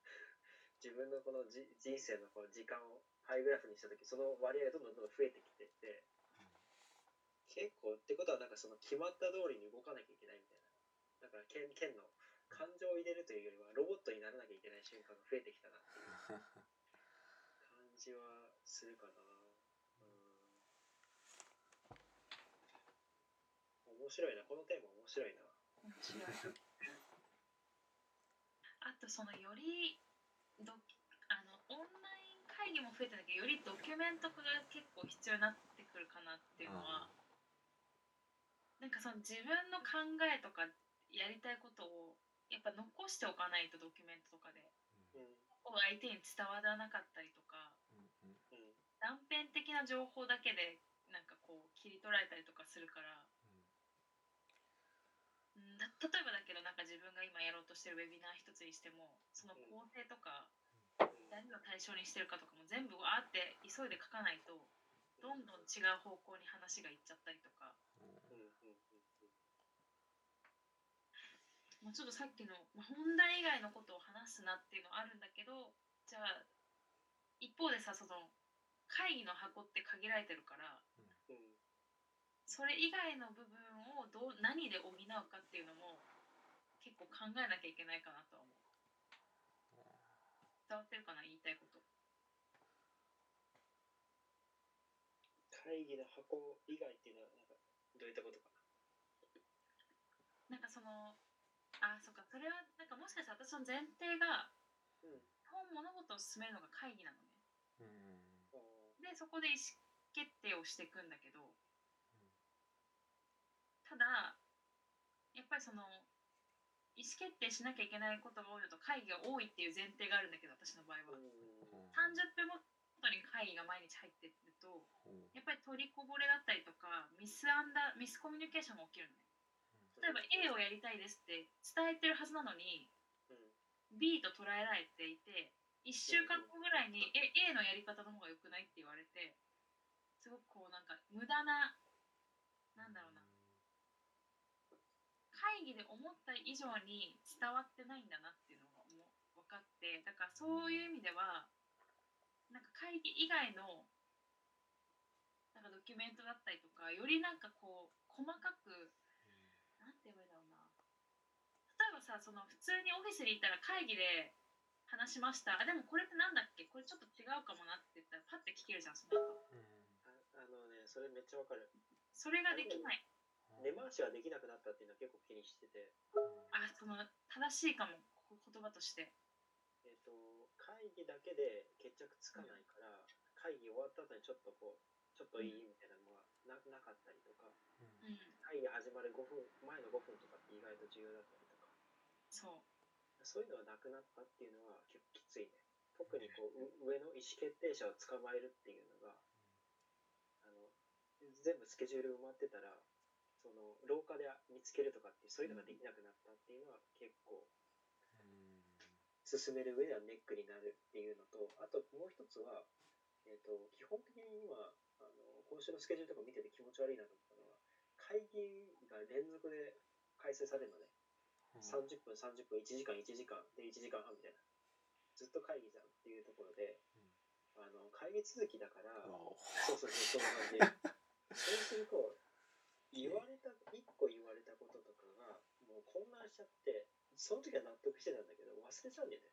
自分のこのじ人生のこの時間をパイグラフにした時その割合がどんどんどんどん増えてきてって結構ってことはなんかその決まった通りに動かなきゃいけないみたいな。だから剣剣の感情を入れるというよりはロボットにならなきゃいけない瞬間が増えてきたなっていう感じはするかなうん面白いな。このテーマ面白いな。面白い。あとそのよりドあのオンライン会議も増えてるんだけどよりドキュメント化が結構必要になってくるかなっていうのは、なんかその自分の考えとかやりたいことをやっぱ残しておかないとドキュメントとかでうん。相手に伝わらなかったりとかうんうん。うん。断片的な情報だけでなんかこう切り取られたりとかするから、例えばだけどなんか自分が今やろうとしてるウェビナー一つにしてもその工程とか何を対象にしてるかとかも全部わーって急いで書かないとどんどん違う方向に話がいっちゃったりとか、うん。うちょっとさっきの、まあ、本題以外のことを話すなっていうのはあるんだけどじゃあ一方でさその会議の箱って限られてるからそれ以外の部分をどう何で補うかっていうのも結構考えなきゃいけないかなとは思う。伝わってるかな言いたいこと。会議の箱以外っていうのはなんかどういったことかな？んかそのあそっか。それはなんかもしかしたら私の前提がなうん。基本物事を進めるのが会議なのね。うん。あでそこで意思決定をしていくんだけどただやっぱりその意思決定しなきゃいけないことが多いのと会議が多いっていう前提があるんだけど私の場合は。ーうん。30分ごとに会議が毎日入ってるとやっぱり取りこぼれだったりとかミスアンダーミスコミュニケーションが起きるのね。例えば A をやりたいですって伝えてるはずなのにうん。B と捉えられていて1週間後ぐらいにえ A のやり方の方が良くないって言われてすごくこうなんか無駄ななんだろうな会議で思った以上に伝わってないんだなっていうのが思う分かってだからそういう意味ではなんか会議以外のなんかドキュメントだったりとかよりなんかこう細かくなんて言えばいいんだろうな。例えばさその普通にオフィスに行ったら会議で話しました。あでもこれってなんだっけ？これちょっと違うかもなって言ったらパッて聞けるじゃんその後。ああのねそれめっちゃわかる。それができない根回しができなくなったっていうのは結構気にしてて。あその正しいかも。こ言葉として。えっ、と会議だけで決着つかないから、会議終わった後にちょっとこうちょっといいみたいなのがななかったりとか。うん。会議始まる5分前の5分とかって意外と重要だったりとか。そう。そういうのがなくなったっていうのは結構きついね。特にこうう上の意思決定者を捕まえるっていうのがあの全部スケジュール埋まってたらその廊下で見つけるとかっていうそういうのができなくなったっていうのは結構進める上ではネックになるっていうのとあともう一つは、えー、と基本的に今あの今週のスケジュールとか見てて気持ち悪いなと思ったのは会議が連続で開催されるのね30分30分1時間1時間で1時間半みたいな。ずっと会議じゃんっていうところで、あの会議続きだからそうそうそうそんな感じ。そうすると言われた1個言われたこととかがもう混乱しちゃってその時は納得してたんだけど忘れちゃうんだよね。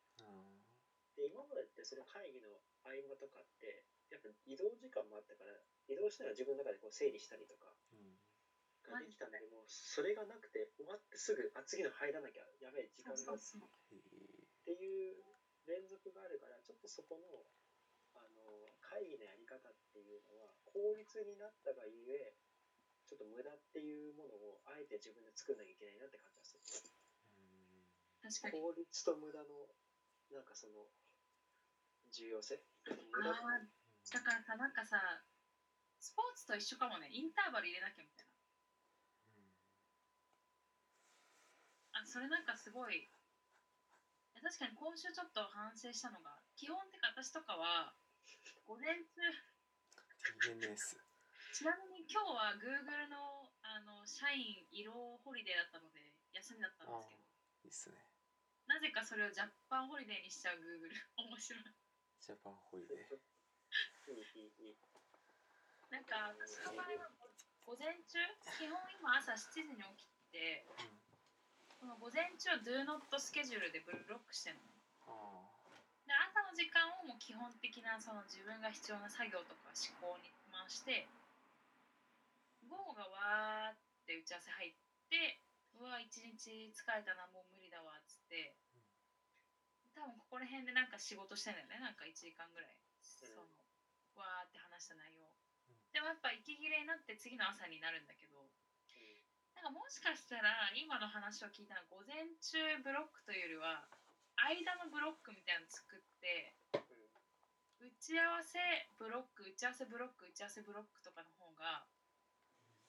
で今までってその会議の合間とかってやっぱ移動時間もあったから移動しながら自分の中でこう整理したりとかができたんだけどもそれがなくて終わってすぐあ次の入らなきゃやべえ時間がっていう連続があるからちょっとそこのあの会議のやり方っていうのは効率になったがゆえちょっと無駄っていうものをあえて自分で作んなきゃいけないなって感じがする。確かに。効率と無駄のなんかその重要性？あーだからさなんかさスポーツと一緒かもね。インターバル入れなきゃみたいな。あそれなんかすごい確かに今週ちょっと反省したのが基本的に私とかは午前中。ちなみに今日は Google のあの社員移動 holiday だったので休みだったんですけど。いいっすね。なぜかそれを Japan holiday にしちゃう Google 面白い。Japan holiday。なんか私の場合は午前中基本今朝7時に起きてこの午前中を Do Not スケジュールでブロックしてるの。あで朝の時間をもう基本的なその自分が必要な作業とか思考に回して午後がわーって打ち合わせ入ってうわ一日疲れたなもう無理だわっつって多分ここら辺でなんか仕事してんだよねなんか1時間ぐらい。そのわーって話した内容。でもやっぱ息切れになって次の朝になるんだけどなんかもしかしたら今の話を聞いたら午前中ブロックというよりは間のブロックみたいなの作って打ち合わせブロック打ち合わせブロック打ち合わせブロックとかの方が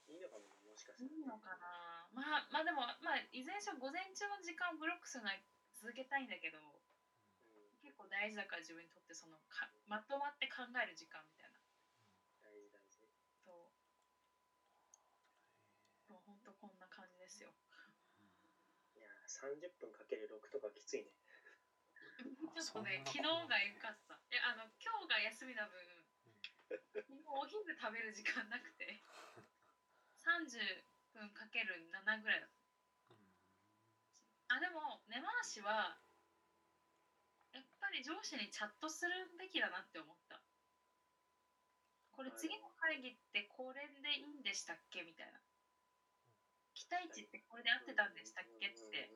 いいのかももしかしたらいいのかな。まあまあでもまあいずれにしろ午前中の時間をブロックするのは続けたいんだけどうん。結構大事だから自分にとってそのかまとまって考える時間みたいな。大事大事。そう。もうほんとこんな感じですよ。いや30分かける6とかきついね。ちょっとね昨な日がよかった。いやあの今日が休みな分お昼食べる時間なくて30分かける7ぐらいだった。あでも根回しはやっぱり上司にチャットするべきだなって思った。これ次の会議ってこれでいいんでしたっけみたいな。期待値ってこれで合ってたんでしたっけって。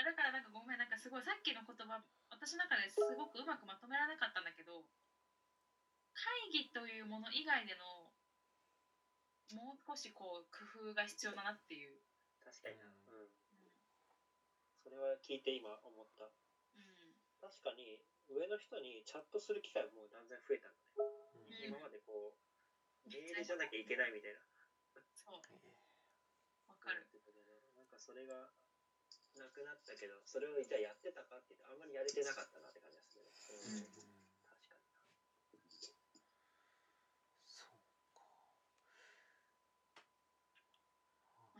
あだからなんかごめんなんかすごいさっきの言葉私の中ですごくうまくまとめられなかったんだけど会議というもの以外でのもう少しこう工夫が必要だなっていう、確かに。なううん。それは聞いて今思った。うん、確かに上の人にチャットする機会ももう断然増えたんだね、うん。今までこうメールじゃなきゃいけないみたいな。そう。わかる。なんかそれがなくなったけどそれをじゃあやってたかって言ってあんまりやれてなかったなって感じですね、うん確かにそうか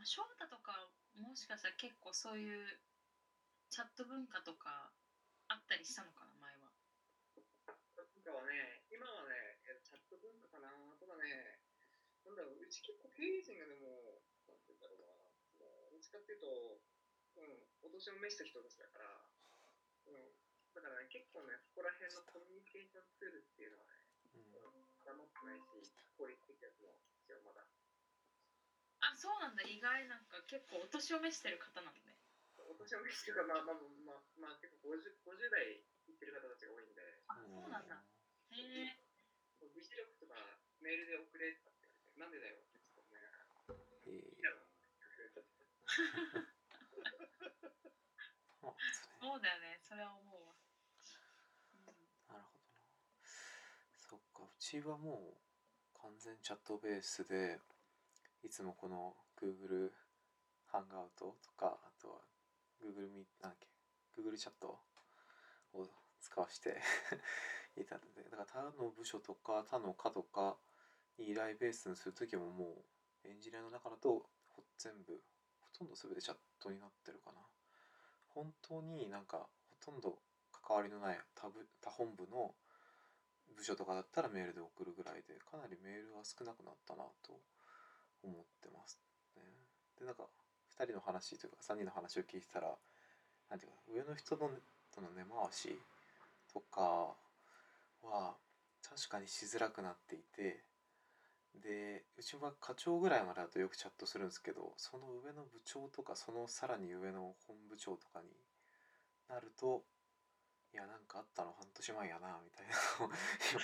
まあ、翔太とかもしかしたら結構そういうチャット文化とかあったりしたのかな前は文化はね、今はね、えチャット文化かな。ただね、なんだろう、うち結構経営陣がでも、なんて言うんだろうな、どっちかっていうと、うん、お年を召した人たちだから、うん、だからね、結構ね、そこら辺のコミュニケーションツールっていうのはね、うん定まってないし、効率的やつも必要、まだ。あそうなんだ。意外なんか結構お年を召してる方なのね。お年を召してるか、まあまあまあ、まあ、結構 50, 50代いってる方たちが多いんで、あそうなんだ。へえ。もう議事録とかメールで送れとかって言われて、なんでだよってちょっと思いながら、えそうだよね。それは思うわ、うん。なるほどな。そっか。うちはもう完全チャットベースでいつもこの Google ハンガウトとかあとは Google ミなんだっけ Google チャットを使わして いたのでだから他の部署とか他の課とかに依頼ベースにする時ももうエンジニアの中だと全部ほとんど全てチャットになってるかな。本当になんかほとんど関わりのない他部他本部の部署とかだったらメールで送るぐらいでかなりメールが少なくなったなと思ってますね。でなんか2人の話というか3人の話を聞いてたらなんていうか上の人のとの根回しとかは確かにしづらくなっていてでうちは課長ぐらいまでだとよくチャットするんですけどその上の部長とかそのさらに上の本部長とかになるといやなんかあったの半年前やなみたいな今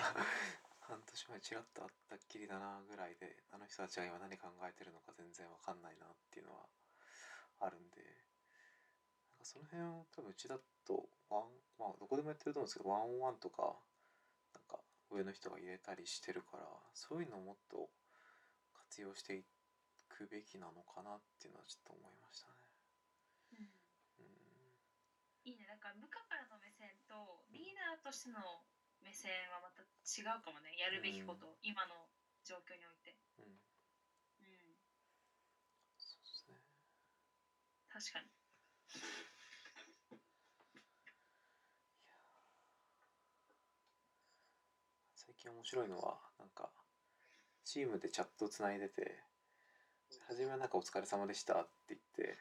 半年前ちらっとあったっきりだなぐらいであの人たちが今何考えてるのか全然わかんないなっていうのはあるんでなんかその辺は多分うちだとワンまあどこでもやってると思うんですけどワンオンワンとかなんか上の人が入れたりしてるからそういうのをもっと活用していくべきなのかなっていうのはちょっと思いましたね。うん。いいね。なんか部下からの目線とリーダーとしての目線はまた違うかもね。やるべきこと、今の状況において。うん。うん。そうですね。確かに。最近面白いのはなんかチームでチャットつないでて初めはなんか「お疲れ様でした」って言って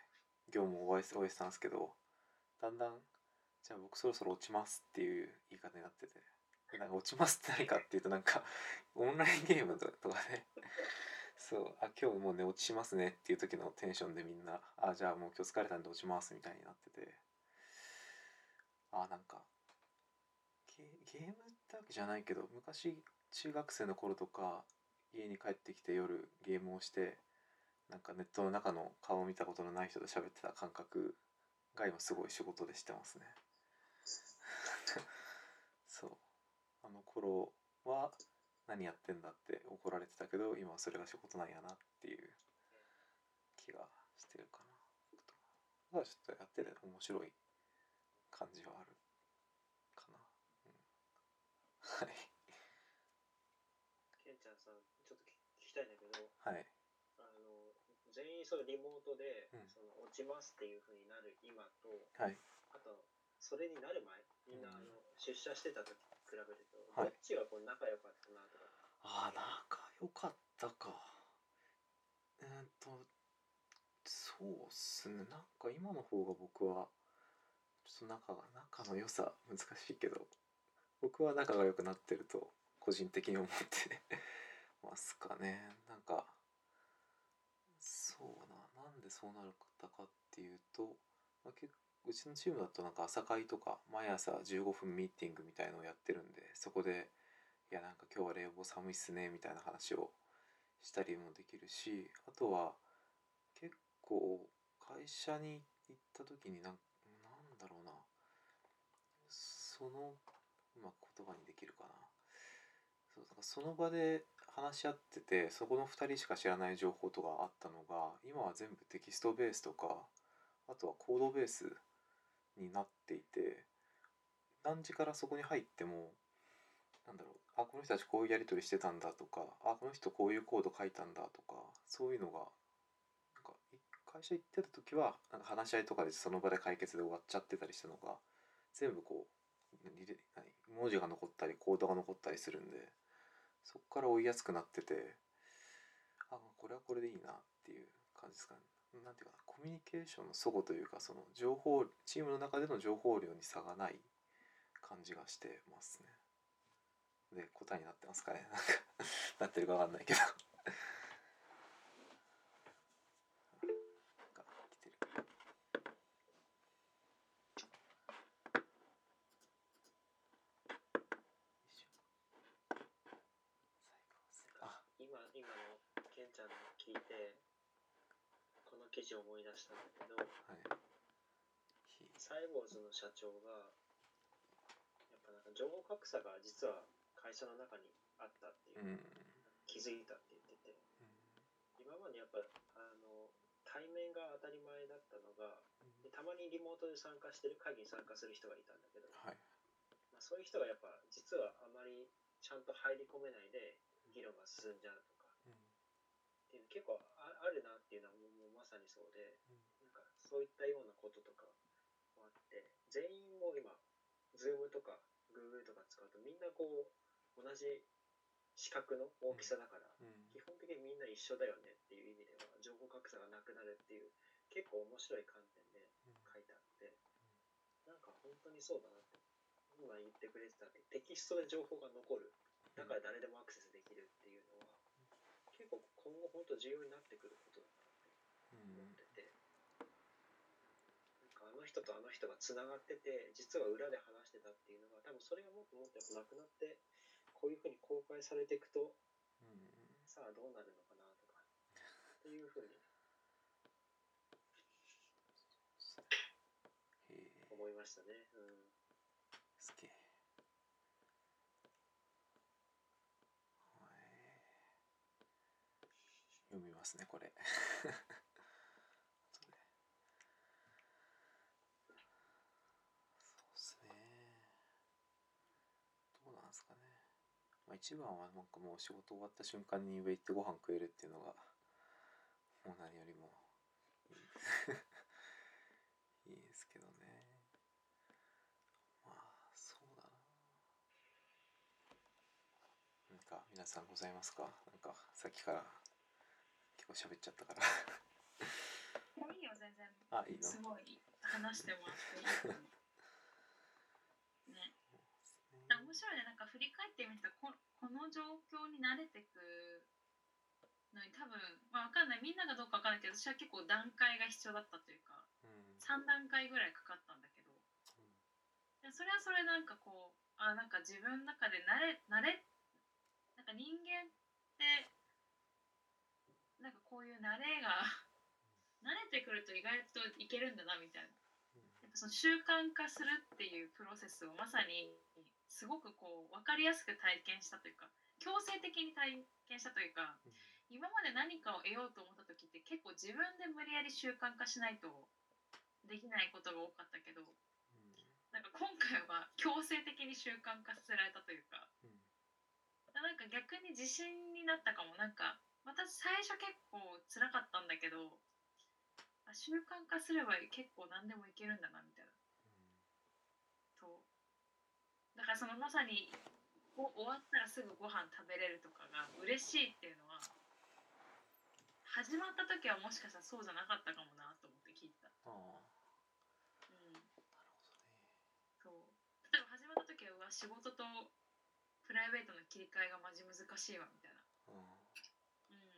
業務を終えてたんですけどだんだん「じゃあ僕そろそろ落ちます」っていう言い方になってて。でなんか落ちますって何かっていうとなんか オンラインゲームとかでそうあ今日もう寝落ちしますねっていう時のテンションでみんなあじゃあもう今日疲れたんで落ちますみたいになってて。あなんかゲゲームってわけじゃないけど昔中学生の頃とか家に帰ってきて夜ゲームをしてなんかネットの中の顔を見たことのない人と喋ってた感覚が今すごい仕事でしてますねそうあの頃は何やってんだって怒られてたけど今はそれが仕事なんやなっていう気がしてるかな。だからちょっとやってて面白い感じはあるかな、うん、はい。ケンちゃんさん、ちょっと聞きたいんだけど、はい。あの全員そのリモートで、うん。その落ちますっていうふうになる今と、はい。あと、それになる前、みんなあの出社してた時比べると、はい。どっちがこう仲良かったなとか、ああ仲良かったか。えーっとそうっすね。なんか今の方が僕はちょっと仲が仲の良さ難しいけど僕は仲が良くなってると個人的に思って ますかね。なんかそうななんでそうなったかっていうと、まあ、結うちのチームだとなんか朝会とか毎朝15分ミーティングみたいのをやってるんでそこでいやなんか今日は冷房寒いっすねみたいな話をしたりもできるしあとは結構会社に行った時にななんだろうなそのうまく言葉にできるかな。そうだからその場で話し合っててそこの2人しか知らない情報とかあったのが今は全部テキストベースとかあとはコードベースになっていて何時からそこに入ってもなんだろうあこの人たちこういうやり取りしてたんだとかあこの人こういうコード書いたんだとかそういうのがなんか会社行ってた時はなんか話し合いとかでその場で解決で終わっちゃってたりしたのが全部こう文字が残ったりコードが残ったりするんでそこから追いやすくなっててあこれはこれでいいなっていう感じですかね。なんていうかなコミュニケーションの齟齬というかその情報チームの中での情報量に差がない感じがしてますね。で答えになってますかねなんか なってるかわかんないけどなんか来てるよいしょ最後あ今、今のケンちゃんの聞いて、この記事を思い出したんだけど、はい。ひサイボーズの社長が、やっぱなんか情報格差が実は会社の中にあったっていうう、ん。気づいたって言ってて、今までやっぱあの対面が当たり前だったのがでたまにリモートで参加してる会議に参加する人がいたんだけど、はい。まあ、そういう人がやっぱ実はあまりちゃんと入り込めないで議論が進んじゃうとかっていうの結構ああるなっていうのはもうもうまさにそうでなんかそういったようなこととかもあって全員も今 Zoom とか Google とか使うとみんなこう同じ四角の大きさだから、うん。基本的にみんな一緒だよねっていう意味では情報格差がなくなるっていう結構面白い観点で書いてあってなんか本当にそうだなって今言ってくれてたテキストで情報が残る。だから誰でもアクセスできるっていうのは結構今後本当重要になってくることだなってうん。なんかあの人とあの人がつながってて実は裏で話してたっていうのが多分それがもっともっとなくなってこういうふうに公開されていくとうんさあどうなるのかなとかっていうふうに。思いましたね。うん。すげえ。はい。読みますねこれ後でそうっすねどうなんですかねまああ、一番はなんかもう仕事終わった瞬間に上行ってご飯食えるっていうのがもう何よりもいい。ですけどね。まあそうだな。なんか皆さんございますか？なんかさっきから結構喋っちゃったから。いいよ全然。あいいの？すごい話してもらっていいと思うね面白いね。なんか振り返ってみたらここの状況に慣れてくのに多分まあわかんない。みんながどうかわかんないけど私は結構段階が必要だったというかうん。3段階ぐらいかかったんだけど。でそれはそれなんかこうあなんか自分の中で慣れ慣れなんか人間ってなんかこういう慣れが慣れてくると意外といけるんだなみたいな。やっぱその習慣化するっていうプロセスをまさにすごくこう分かりやすく体験したというか強制的に体験したというかうん。今まで何かを得ようと思った時って結構自分で無理やり習慣化しないとできないことが多かったけどなんか今回は強制的に習慣化させられたというかうん。なんか逆に自信になったかも。なんか私最初結構辛かったんだけどあ習慣化すれば結構何でもいけるんだなみたいなとだからそのまさにお終わったらすぐご飯食べれるとかが嬉しいっていうのは始まった時はもしかしたらそうじゃなかったかもなと思って聞いた、うん、なるほどね。そう。例えば始まった時は仕事とプライベートの切り替えがマジ難しいわみたいな。うん。うん、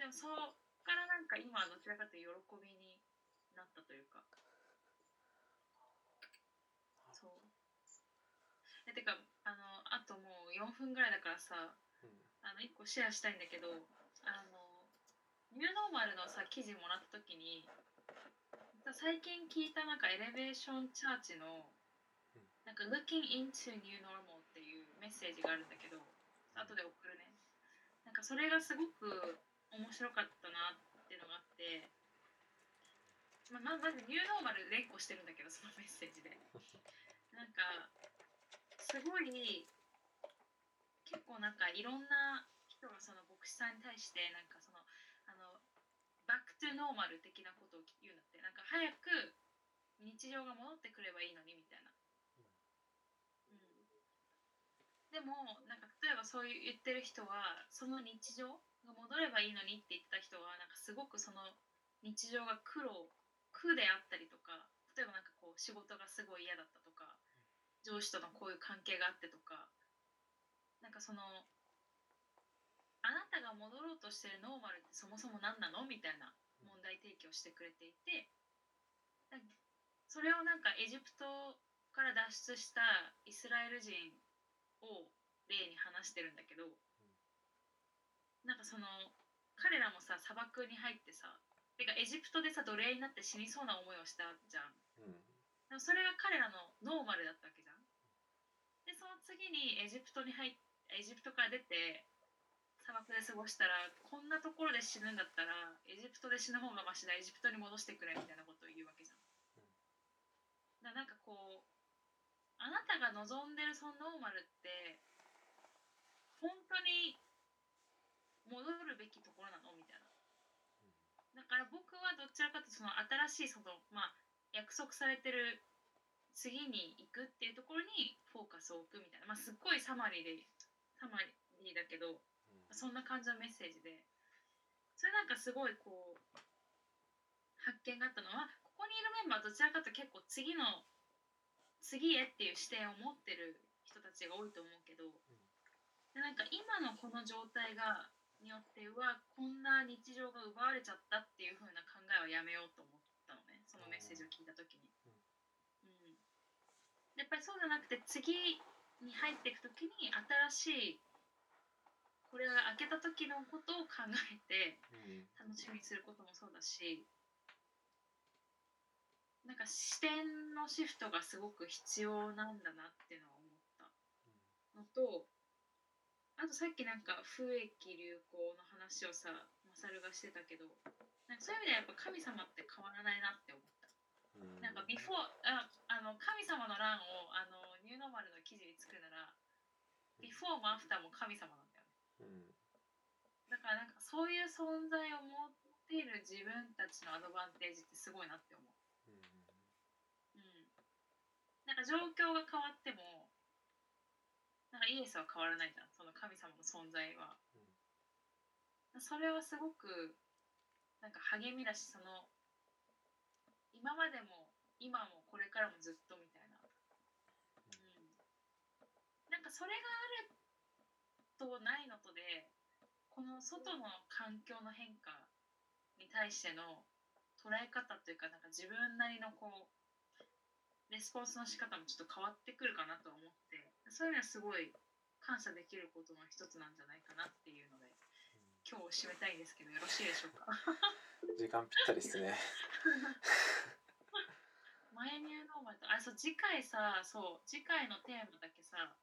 でもそこからなんか今はどちらかというと喜びになったというか。そうえてかあのあともう4分ぐらいだからさうん。あの1個シェアしたいんだけどあのニューノーマルのさ記事もらった時に最近聞いたなんかエレベーションチャーチのうん。なんか Looking into New Normal っていうメッセージがあるんだけど後で送るね。なんかそれがすごく面白かったなっていうのがあってまままずニューノーマル連呼してるんだけどそのメッセージで。なんかすごい結構なんかいろんな人がその牧師さんに対してなんかそのあのバックトゥノーマル的なことを言うんだってなんか早く日常が戻ってくればいいのにみたいな、うん、でもなんか例えばそう言ってる人はその日常が戻ればいいのにって言ってた人はなんかすごくその日常が苦労苦であったりとか例えばなんかこう仕事がすごい嫌だったとか上司とのこういう関係があってとかなんかそのあなたが戻ろうとしてるノーマルってそもそも何なの？みたいな問題提起をしてくれていてそれをなんかエジプトから脱出したイスラエル人を例に話してるんだけどなんかその彼らもさ砂漠に入ってさてかエジプトでさ奴隷になって死にそうな思いをしたじゃん。うん。でもそれが彼らのノーマルだったわけ次にエジプトに入っエジプトから出て砂漠で過ごしたらこんなところで死ぬんだったらエジプトで死ぬ方がマシだ。エジプトに戻してくれみたいなことを言うわけじゃん。だなんかこうあなたが望んでるそのノーマルって本当に戻るべきところなのみたいな。だから僕はどちらかというとその新しいそのまあ約束されてる次に行くっていうところにフォーカスを置くみたいな。まあすっごいサマリーでサマリーだけどそんな感じのメッセージで。それなんかすごいこう発見があったのはここにいるメンバーはどちらかというと結構次の次へっていう視点を持ってる人たちが多いと思うけどでなんか今のこの状態がによってはこんな日常が奪われちゃったっていう風な考えはやめようと思ったのね。そのメッセージを聞いた時に。うん、やっぱりそうじゃなくて次に入っていく時に新しいこれが開けた時のことを考えてうん楽しみにすることもそうだしなんか視点のシフトがすごく必要なんだなっていうのは思ったのとあとさっきなんか不益流行の話をさマサルがしてたけどなんかそういう意味ではやっぱ神様って変わらないなって思った。うん。なんか before ああの神様の欄をあのニューノーマルの記事に作るなら before も after も神様なんだよね。うんだからなんかそういう存在を持っている自分たちのアドバンテージってすごいなって思う。うん。うん。なんか状況が変わってもなんかイエスは変わらないじゃん。その神様の存在は、それはすごくなんか励みだしその今までも今もこれからもずっとみたいな、うん、なんかそれがあるとないのとでこの外の環境の変化に対しての捉え方というかなんか自分なりのこうレスポンスの仕方もちょっと変わってくるかなと思ってそういうのはすごい感謝できることの一つなんじゃないかなっていうので今日を締めたいんですけどよろしいでしょうか？時間ぴったりですね。前ニューノーマルとあそう次回さそう次回のテーマだけさ